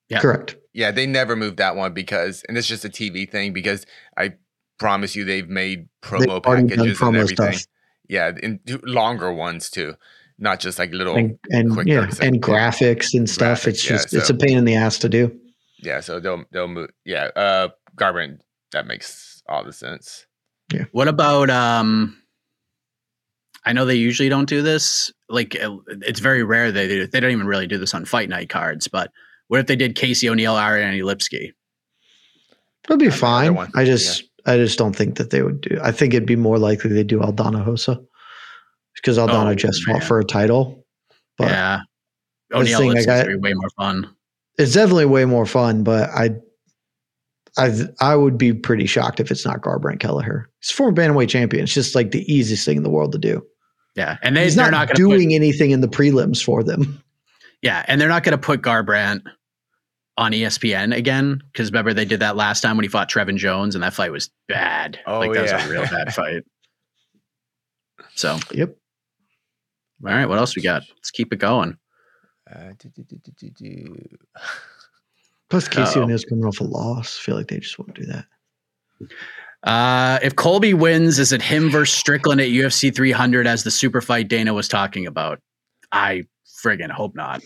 Yeah. Correct. Yeah, they never moved that one because, and it's just a TV thing because I promise you they've made promo already done packages and promo everything. stuff. Yeah, and longer ones too, not just like little. And, and quick yeah, 30 second and graphics and stuff. Graphics, it's yeah, just it's a pain in the ass to do. yeah, so they'll they'll move. Yeah, uh, Garbrandt, that makes all the sense. Yeah. What about um I know they usually don't do this. Like uh, it's very rare they do. They don't even really do this on fight night cards, but what if they did Casey O'Neill, Ariane Lipski? It'll be Another fine. I just I just don't think that they would do. I think it'd be more likely they do Aldana Hosa because Aldana Oh, just man. fought for a title. But yeah. O'Neill thing, Lipski's like, I- be way more fun. it's definitely way more fun. But I, I, I would be pretty shocked if it's not Garbrandt Kelleher. He's a former bantamweight champion. It's just like the easiest thing in the world to do. Yeah. And they, He's they're not, not, doing put, anything in the prelims for them. Yeah, and they're not gonna put Garbrandt on ESPN again because remember they did that last time when he fought Trevin Jones and that fight was bad. Oh, like that was a real bad fight. So, Yep. all right, what else we got? Let's keep it going. Uh, do, do, do, do, do, do. Plus, Casey Uh-oh. O'Neill's coming off a loss. I feel like they just won't do that. Uh, if Colby wins, is it him versus Strickland at UFC 300 as the super fight Dana was talking about? I friggin' hope not.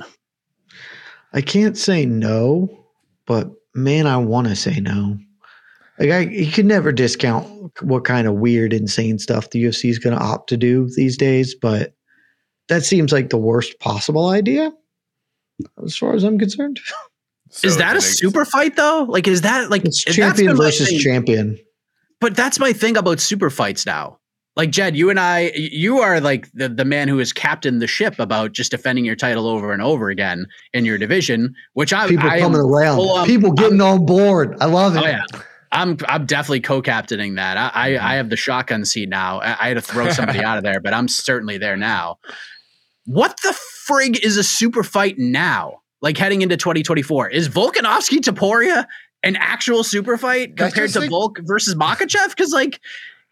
I can't say no, but man, I want to say no. Like I, you can never discount what kind of weird, insane stuff the UFC is going to opt to do these days, but that seems like the worst possible idea, as far as I'm concerned. So is that a it's an super fight though? Like, is that like It's champion been my versus thing. champion. But that's my thing about super fights now. Like Jed, you and I, you are like the, the man who has captained the ship about just defending your title over and over again in your division, which I, People I coming around, on- people getting on board. I love it. Oh yeah, I'm I'm definitely co-captaining that. I I, mm-hmm. I have the shotgun seat now. I, I had to throw somebody out of there, but I'm certainly there now. What the frig is a super fight now? Like heading into 2024, is Volkanovski Topuria an actual super fight compared to like- Volk versus Makhachev? Because like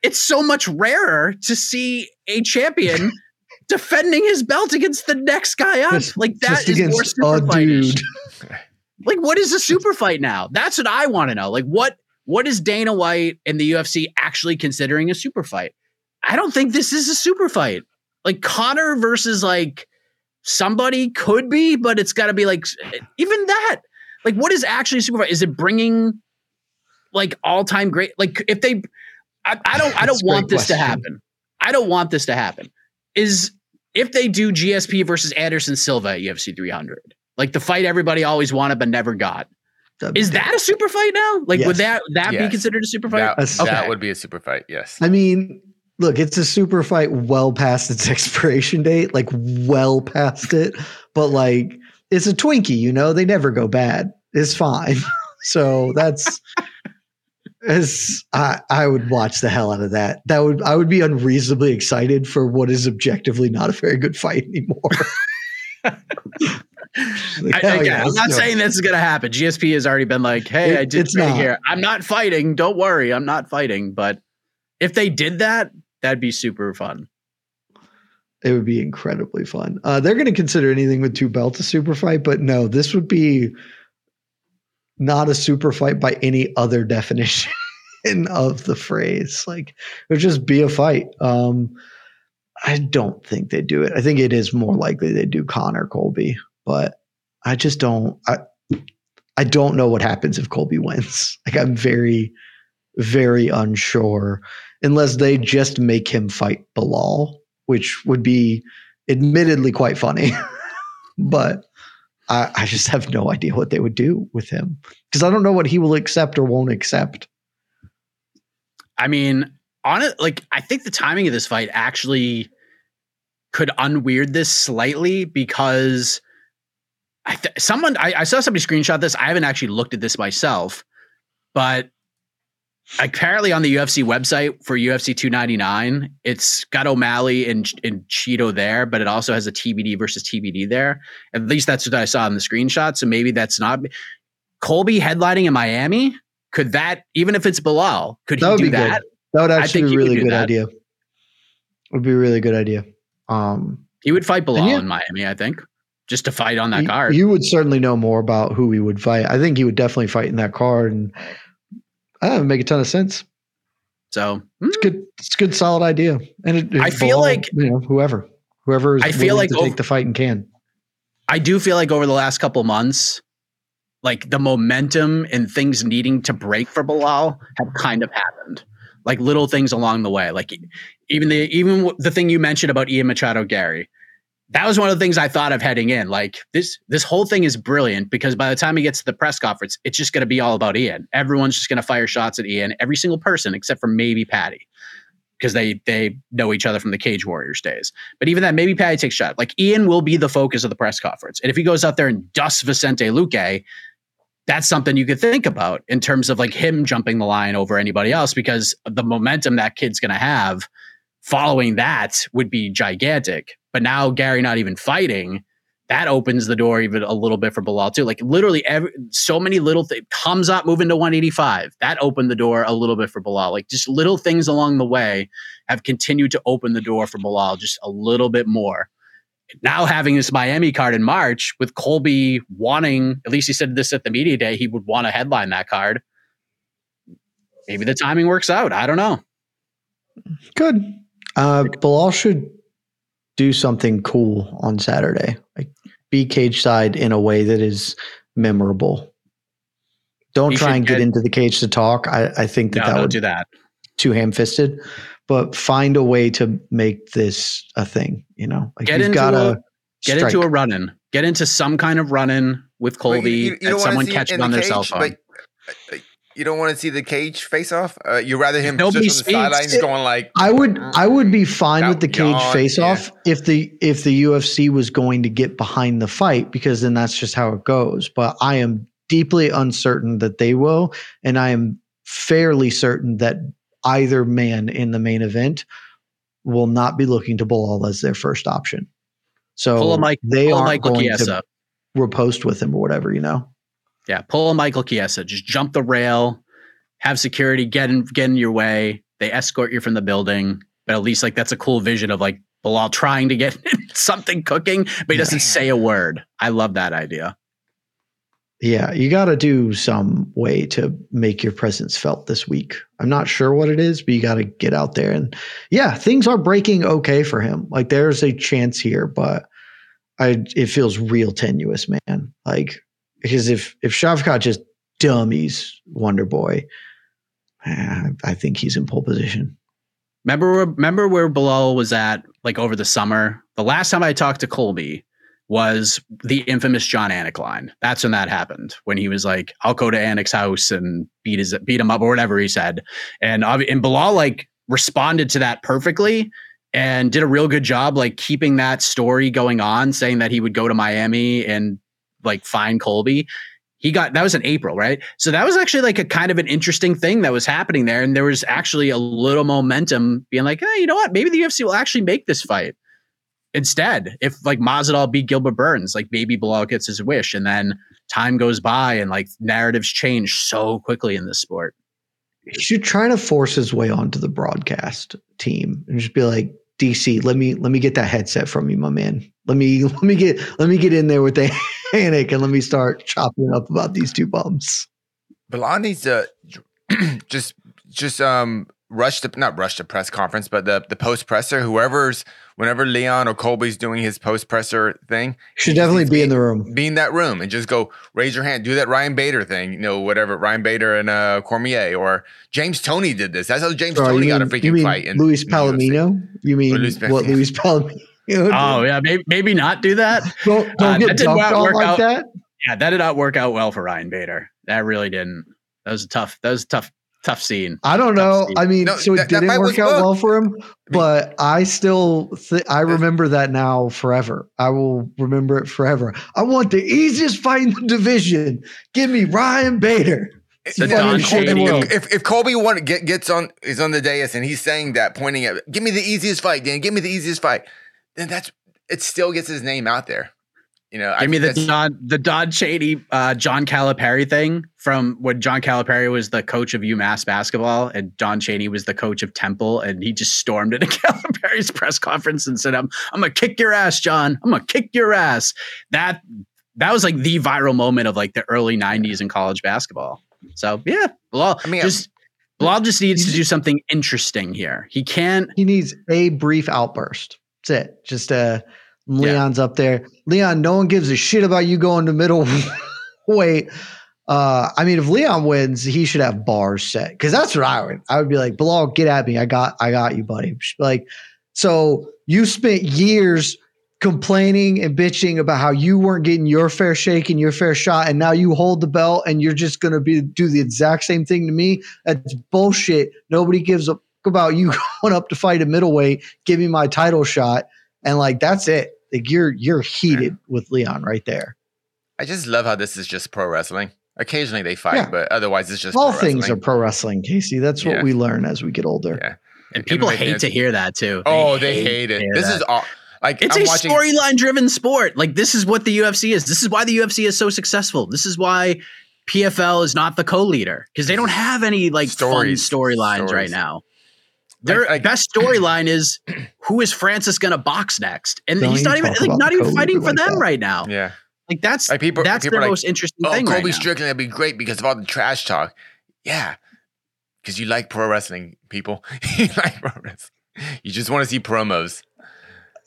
it's so much rarer to see a champion defending his belt against the next guy up. Just- like that is more super dude. Like, what is a super fight now? That's what I want to know. Like, what what is Dana White and the UFC actually considering a super fight? I don't think this is a super fight. Like Conor versus like somebody could be, but it's got to be like even that. Like, what is actually a super? Is it bringing like all time great? Like, if they, I, I don't, I don't That's want this to happen. I don't want this to happen. Is if they do GSP versus Anderson Silva at UFC 300, like the fight everybody always wanted but never got. That'd Is that a super fight now? Like, would Yes. that that be considered a super fight? that, That's- that would be a super fight. Yes. I mean, look, it's a super fight well past its expiration date, like well past it. But like, it's a Twinkie, you know, they never go bad. It's fine. so that's as I, I would watch the hell out of that. That would I would be unreasonably excited for what is objectively not a very good fight anymore. Like, I, hell again, yeah, I'm not do it. saying this is going to happen. GSP has already been like, "Hey, It- I did it's right not. here. I'm not fighting. Don't worry, I'm not fighting." But if they did that, that'd be super fun. It would be incredibly fun. Uh, they're going to consider anything with two belts a super fight, but no, this would be not a super fight by any other definition of the phrase. Like it would just be a fight. Um, I don't think they do it. I think it is more likely they do Conor Colby, but I just don't. I I don't know what happens if Colby wins. Like I'm very, very unsure unless they just make him fight Belal, which would be admittedly quite funny. but I, I just have no idea what they would do with him because I don't know what he will accept or won't accept. I mean, on it, like I think the timing of this fight actually could unweird this slightly because I th- someone I, I saw somebody screenshot this. I haven't actually looked at this myself, but apparently on the UFC website for UFC 299, it's got O'Malley and and Chito there, but it also has a TBD versus TBD there. At least that's what I saw in the screenshot. So maybe that's not Colby headlining in Miami. Could that even if it's Belal, could he That would do be good. that? That would actually be a really good that. idea. Would be a really good idea. Um, He would fight Belal yeah. in Miami, I think, just to fight on that you, card. you would certainly know more about who he would fight. I think he would definitely fight in that card, and that would make a ton of sense. so It's good. It's a good, solid idea. And it, I feel Belal, like- you know whoever, whoever is I feel like to ov- take the fight and can. I do feel like over the last couple months, like the momentum and things needing to break for Belal have kind of happened. Like little things along the way. Like even the even the thing you mentioned about Ian Machado Garry. That was one of the things I thought of heading in. Like this this whole thing is brilliant because by the time he gets to the press conference, it's just going to be all about Ian. Everyone's just going to fire shots at Ian, every single person except for maybe Paddy. Because they they know each other from the Cage Warriors days. But even that, maybe Paddy takes shot. Like Ian will be the focus of the press conference. And if he goes out there and dusts Vicente Luque, that's something you could think about in terms of like him jumping the line over anybody else because the momentum that kid's going to have following that would be gigantic. But now Garry not even fighting, that opens the door even a little bit for Belal too. Like literally every so many little things comes up moving to 185. That opened the door a little bit for Belal. Like just little things along the way have continued to open the door for Belal just a little bit more now having this Miami card in March with Colby wanting, at least he said this at the media day, he would want to headline that card. Maybe the timing works out. I don't know. Good. Uh, Belal should do something cool on Saturday. Like be cage side in a way that is memorable. Don't He try and get, get- into the cage to talk. I, I think that No, that don't would do that. too ham fisted. But find a way to make this a thing. You know, like Get you've into gotta a- Get into a run in. Get into some kind of run in with But you- Colby you- you and someone see catch it on the their cell phone. but, uh, You don't want to see the cage face off. Uh, you rather him Nobody just on the speaks. sidelines going like, I would I would be fine with the cage yawn, face off if the if the UFC was going to get behind the fight because then that's just how it goes. But I am deeply uncertain that they will, and I am fairly certain that either man in the main event will not be looking to Belal as their first option. So Mike- they aren't going Chiesa. to repost with him or whatever, you know. Yeah, pull a Michael Chiesa. Just jump the rail, have security get in get in your way. They escort you from the building, but at least like that's a cool vision of like Belal trying to get something cooking, but he doesn't say a word. I love that idea. Yeah, you got to do some way to make your presence felt this week. I'm not sure what it is, but you got to get out there. And yeah, things are breaking okay for him. Like there's a chance here, but I it feels real tenuous, man. Like because if if Shavkat just dummies Wonder Boy, I think he's in pole position. Remember, where- remember where Belal was at like over the summer. The last time I talked to Colby was the infamous Jon Anik line. That's when that happened. When he was like, "I'll go to Anik's house and beat his beat him up" or whatever he said. And and Belal like responded to that perfectly and did a real good job like keeping that story going on, saying that he would go to Miami and like find Colby. He got that was in April, right? So that was actually like a kind of an interesting thing that was happening there. And there was actually a little momentum being like, hey, you know what? Maybe the UFC will actually make this fight. Instead, if like Masvidal beat Gilbert Burns, like maybe Belal gets his wish, and then time goes by and like narratives change so quickly in this sport. He should try to force his way onto the broadcast team and just be like, DC, let me let me get that headset from you, my man. Let me let me get let me get in there with the Anik and let me start chopping up about these two bums. Belal needs to just just um rush the not rush the press conference, but the the post presser. Whoever's whenever Leon or Colby's doing his post presser thing, Should definitely be in the room. be in that room and just go raise your hand. Do that Ryan Bader thing, you know, whatever Ryan Bader and uh, Cormier or James Toney did this. That's how James Oh, Tony you got a freaking mean fight. in- Luis in the UFC. Palomino? You mean Luis what Palomino. Luis Palomino? Oh yeah, maybe maybe not do that. Don't, don't Uh, get that dunked on like out. that. Yeah, that did not work out well for Ryan Bader. That really didn't. That was a tough. That was a tough. Tough scene. I don't know. I mean, No, so it that- that didn't fight was work out booked. well for him, but I still th- I remember that now forever. I will remember it forever. I want the easiest fight in the division. Give me Ryan Bader. The Yeah, Don if Colby If, if Colby want, get, gets on is on the dais and he's saying that, pointing at, give me the easiest fight, Dan, give me the easiest fight, then that's it. Still gets his name out there. You know, I Give me think the Don the Don Chaney uh, John Calipari thing from when John Calipari was the coach of UMass basketball and Don Chaney was the coach of Temple and he just stormed into Calipari's press conference and said, "I'm I'm gonna kick your ass, John. I'm gonna kick your ass." That that was like the viral moment of like the early '90s in college basketball. So yeah, Belal, I mean, just Belal just needs to do something interesting here. He can't. He needs a brief outburst. That's it. Just uh Leon's up there. Leon, no one gives a shit about you going to middle weight. Uh, I mean, if Leon wins, he should have bars set because that's what I would. I would be like, Belal, get at me. I got, I got you, buddy. Like, so you spent years complaining and bitching about how you weren't getting your fair shake and your fair shot, and now you hold the belt and you're just gonna be do the exact same thing to me. That's bullshit. Nobody gives a about you going up to fight a middleweight. Give me my title shot, and like that's it. Like you're you're heated with Leon right there. I just love how this is just pro wrestling. Occasionally they fight, Yeah. but otherwise it's just All pro things are wrestling. pro wrestling, Casey. That's what Yeah. we learn as we get older. Yeah. And people MMA hate fans- to hear that too. Oh, they hate it. This that. is all like It's I'm a watching. storyline driven sport. Like this is what the UFC is. This is why the UFC is so successful. This is why PFL is not the co-leader because they don't have any like Stories. fun storylines right now. Their like- best storyline is who is Francis going to box next, and he's not even even like not even co-leader fighting for like them that. right now. Yeah. Like that's Like people- that's people their are like, most interesting Oh, thing Kobe right. Strickland, that'd be great because of all the trash talk. Yeah. Because you like pro wrestling, people. you like pro wrestling. You just want to see promos.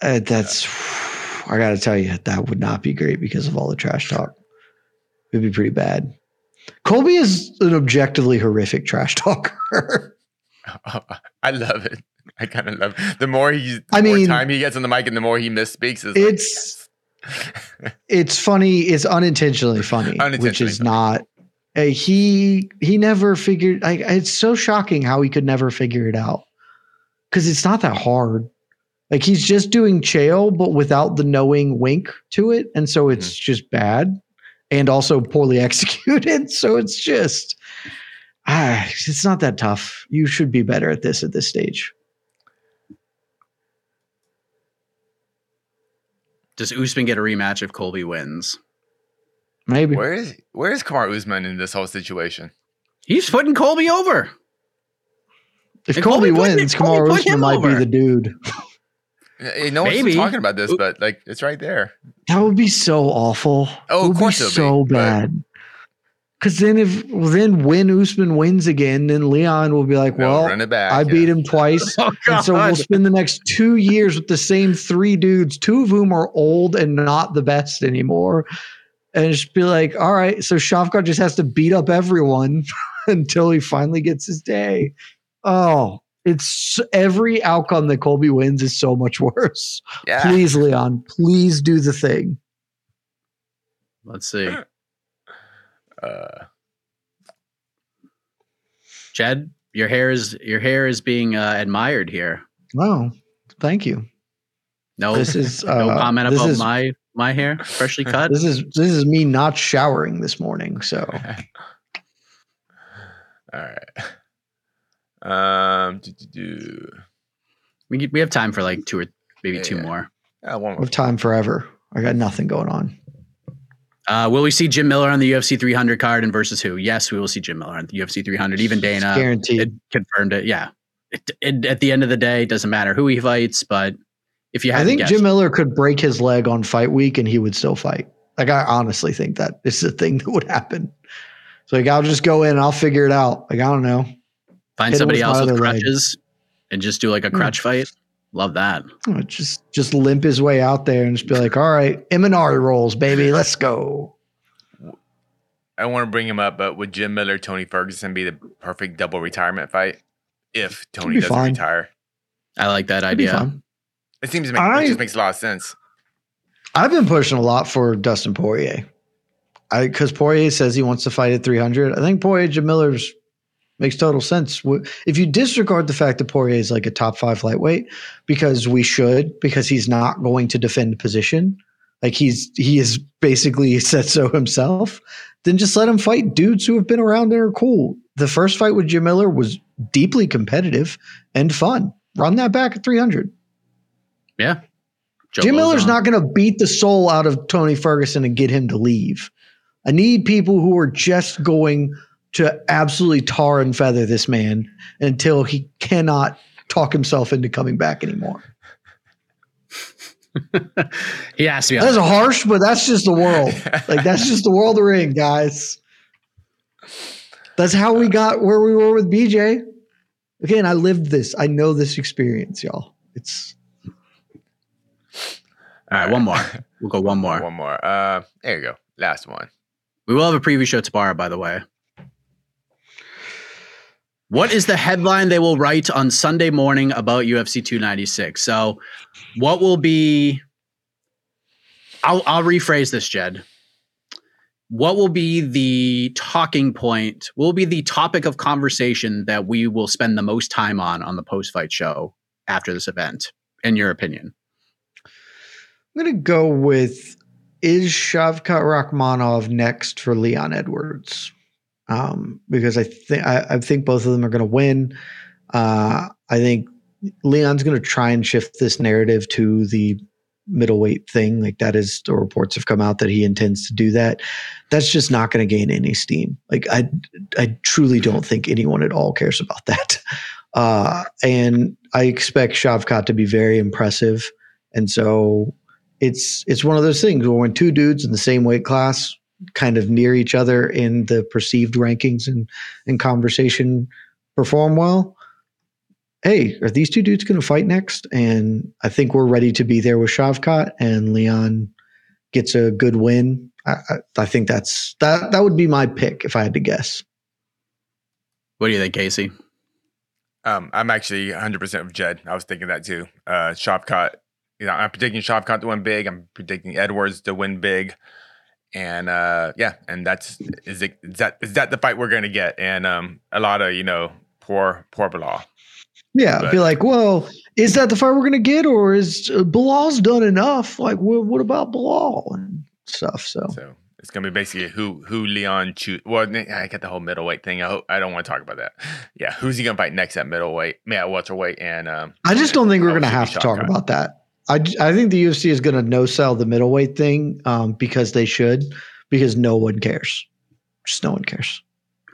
Uh, that's I got to tell you that would not be great because of all the trash talk. It'd be pretty bad. Colby is an objectively horrific trash talker. I love it. I kind of love. The more he, the I more mean- time he gets on the mic, and the more he misspeaks. Is It's it's funny. It's unintentionally funny, which is funny. not. uh, he he never figured. I, it's so shocking how he could never figure it out because it's not that hard. Like he's just doing chael, but without the knowing wink to it, and so it's Mm-hmm. just bad and also poorly executed. So it's just ah, it's not that tough. You should be better at this at this stage. Does Usman get a rematch if Colby wins? Maybe where is where is Kamaru Usman in this whole situation? He's putting Colby over. if and Colby, Colby wins, Colby Kamaru Usman him might be the dude. No one's Maybe. talking about this, but like it's right there. That would be so awful. Oh, it of would course be it'll be, so but- bad. Because then, if then when Usman wins again, then Leon will be like, No, "Well, run it back. I yeah. beat him twice." Oh And so we'll spend the next two years with the same three dudes, two of whom are old and not the best anymore. And just be like, all right, so Shavkat just has to beat up everyone until he finally gets his day. Oh, it's every outcome that Colby wins is so much worse. Yeah. Please, Leon, please do the thing. Let's see. Uh, Jed, your hair is your hair is being uh, admired here. Oh, thank you. No, This is uh, no comment about is, my my hair, freshly cut. This is this is me not showering this morning. So all right. Um. Do, do, do. we we have time for like two or maybe two Yeah. more. Ah, one I more. have time forever. I got nothing going on. Uh, will we see Jim Miller on the UFC 300 card and versus who? Yes, we will see Jim Miller on the UFC 300. Even Dana It's guaranteed. it confirmed it. Yeah. It, it, at the end of the day, it doesn't matter who he fights, but if you had I think guess, Jim Miller could break his leg on fight week and he would still fight. Like I honestly think that is the thing that would happen. So like I'll just go in and I'll figure it out. Like I don't know. find hit somebody else with other leg. crutches and just do like a Hmm. crutch fight. Love that. Oh, Just just limp his way out there and just be like, all right, Imanari rolls, baby. Let's go. I want to bring him up, but would Jim Miller, Tony Ferguson be the perfect double retirement fight if Tony doesn't fine. retire? I like that It'd idea. It seems to make I- it just makes a lot of sense. I've been pushing a lot for Dustin Poirier. I because Poirier says he wants to fight at 300. I think Poirier Jim Miller's makes total sense. If you disregard the fact that Poirier is like a top five lightweight, because we should, because he's not going to defend position, like he's he is basically said so himself. Then just let him fight dudes who have been around and are cool. The first fight with Jim Miller was deeply competitive and fun. Run that back at 300. Yeah. Joe Jim Miller's Lauzon. not going to beat the soul out of Tony Ferguson and get him to leave. I need people who are just going to absolutely tar and feather this man until he cannot talk himself into coming back anymore. he has to be. That's harsh, but that's just the world. Like that's just the world we're in, guys. That's how we got where we were with BJ. Again, I lived this. I know this experience, y'all. It's All right, one more. We'll go one more. One more. Uh, there you go. Last one. We will have a preview show tomorrow, by the way. What is the headline they will write on Sunday morning about UFC 296? So, what will be? I'll I'll rephrase this, Jed. What will be the talking point? Will be the topic of conversation that we will spend the most time on on the post fight show after this event, in your opinion? I'm going to go with is Shavkat Rakhmonov next for Leon Edwards? Um, because I think I think both of them are going to win. Uh, I think Leon's going to try and shift this narrative to the middleweight thing. Like that is the reports have come out that he intends to do that. That's just not going to gain any steam. Like I, I truly don't think anyone at all cares about that. Uh, and I expect Shavkat to be very impressive. And so it's it's one of those things where when two dudes in the same weight class kind of near each other in the perceived rankings and, and conversation perform well, hey, are these two dudes going to fight next? And I think we're ready to be there with Shavkat and Leon gets a good win. I, I, I think that's that that would be my pick if I had to guess. What do you think, Casey? Um, I'm actually 100 percent with Jed. I was thinking that too. Uh, Shavkat, you know, I'm predicting Shavkat to win big. I'm predicting Edwards to win big, and uh, yeah, and that's is it is that is that the fight we're gonna get? And um, a lot of you know poor poor Belal. Yeah, But- be like, well, is that the fight we're gonna get, or is uh, Belal's done enough? Like, what, what about Belal and stuff? So So it's gonna be basically who who Leon choose. Well, I get the whole middleweight thing. I hope, I don't want to talk about that. Yeah, who's he gonna fight next at middleweight? Yeah, welterweight, and um, I just don't think we're gonna have to talk about that. I, I think the UFC is gonna no sell the middleweight thing um, because they should because no one cares. Just no one cares.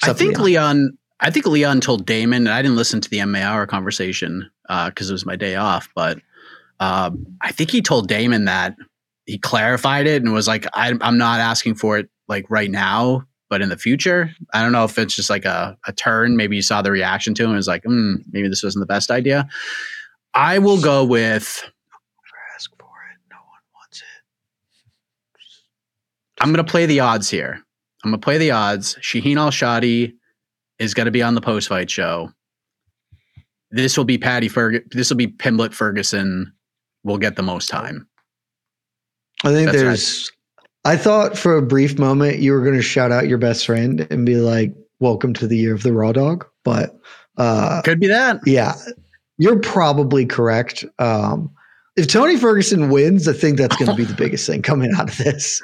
I think Leon. Leon. I think Leon told Damon, and I didn't listen to the MMA hour conversation because it was my day off. But uh, I think he told Damon that he clarified it and was like, I, "I'm not asking for it like right now, but in the future." I don't know if it's just like a, a turn. Maybe you saw the reaction to him and was like, mm, "Maybe this wasn't the best idea." I will go with. ask for it. No one wants it. I'm going to play the odds here. I'm going to play the odds. Shaheen Al-Shatti is going to be on the post fight show. This will be Paddy Ferg. This will be Pimblett Ferguson. Will get the most time. I think That's right. there's. I thought for a brief moment you were going to shout out your best friend and be like, "Welcome to the year of the raw dog," but uh, Could be that. yeah, you're probably correct. Um, if Tony Ferguson wins, I think that's going to be the biggest thing coming out of this.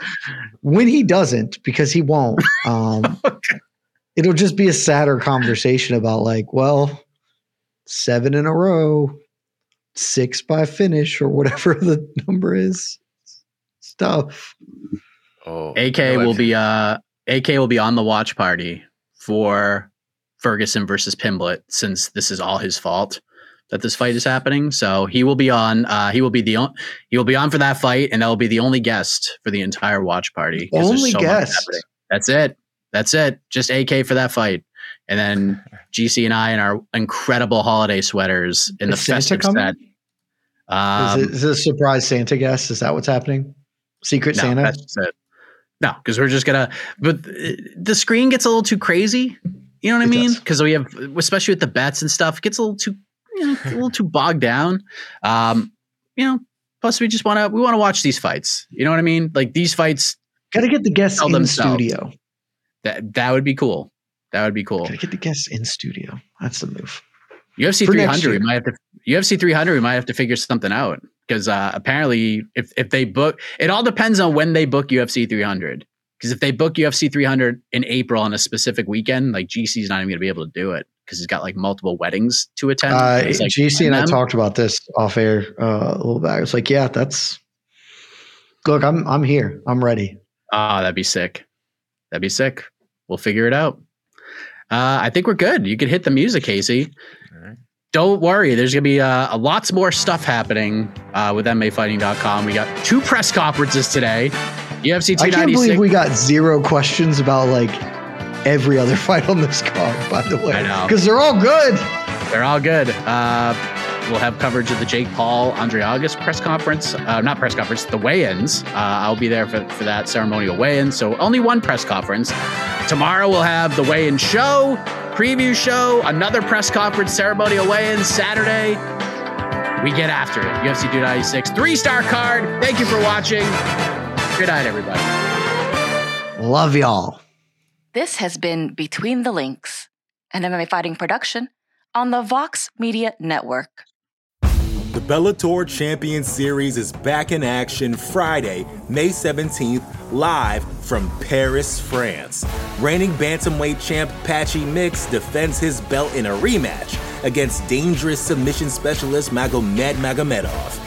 When he doesn't, because he won't, um, it'll just be a sadder conversation about like, well, seven in a row, six by finish, or whatever the number is. Stuff. oh, AK no, will that's- be uh AK will be on the watch party for Ferguson versus Pimblett since this is all his fault that this fight is happening. So he will be on. Uh, he will be the on, he will be on for that fight, and that will be the only guest for the entire watch party. Only so guest. That's it. That's it. Just AK for that fight, and then GC and I in our incredible holiday sweaters in the Is Santa festive coming? set. Um, is, it, is a surprise Santa guest? Is that what's happening? Secret no, Santa? that's it. No, because we're just gonna. But uh, the screen gets a little too crazy. You know what I It mean? Because we have, especially with the bets and stuff, it gets a little too, you know, a little too bogged down. Um, you know. Plus, we just want to we want to watch these fights. You know what I mean? Like these fights. Got to get the guests in themselves. studio. That that would be cool. That would be cool. Got to get the guests in studio. That's the move. UFC For 300, we might have to UFC 300, we might have to figure something out because uh, apparently, if if they book, it all depends on when they book UFC 300. Because if they book UFC 300 in April on a specific weekend, like GC's not even going to be able to do it because he's got like multiple weddings to attend. Uh, It's, like, GC and I them. talked about this off air uh, a little back. It's like, yeah, that's. Look, I'm I'm here. I'm ready. Oh, that'd be sick. That'd be sick. We'll figure it out. Uh, I think we're good. You could hit the music, Casey. All right. Don't worry. There's going to be uh, a lots more stuff happening uh, with MMAfighting.com. We got two press conferences today. UFC I can't believe we got zero questions about like every other fight on this card. By the way, I know. because they're all good. They're all good. Uh, we'll have coverage of the Jake Paul, Andre August press conference. Uh, not press conference, the weigh-ins. Uh, I'll be there for, for that ceremonial weigh-in. So only one press conference. Tomorrow we'll have the weigh-in show, preview show, another press conference, ceremonial weigh-in. Saturday, we get after it. UFC 296, three-star card. Thank you for watching. Good night, everybody. Love y'all. This has been Between the Links, an MMA fighting production on the Vox Media Network. The Bellator Champion Series is back in action Friday, May 17th, live from Paris, France. Reigning bantamweight champ Patchy Mix defends his belt in a rematch against dangerous submission specialist Magomed Magomedov.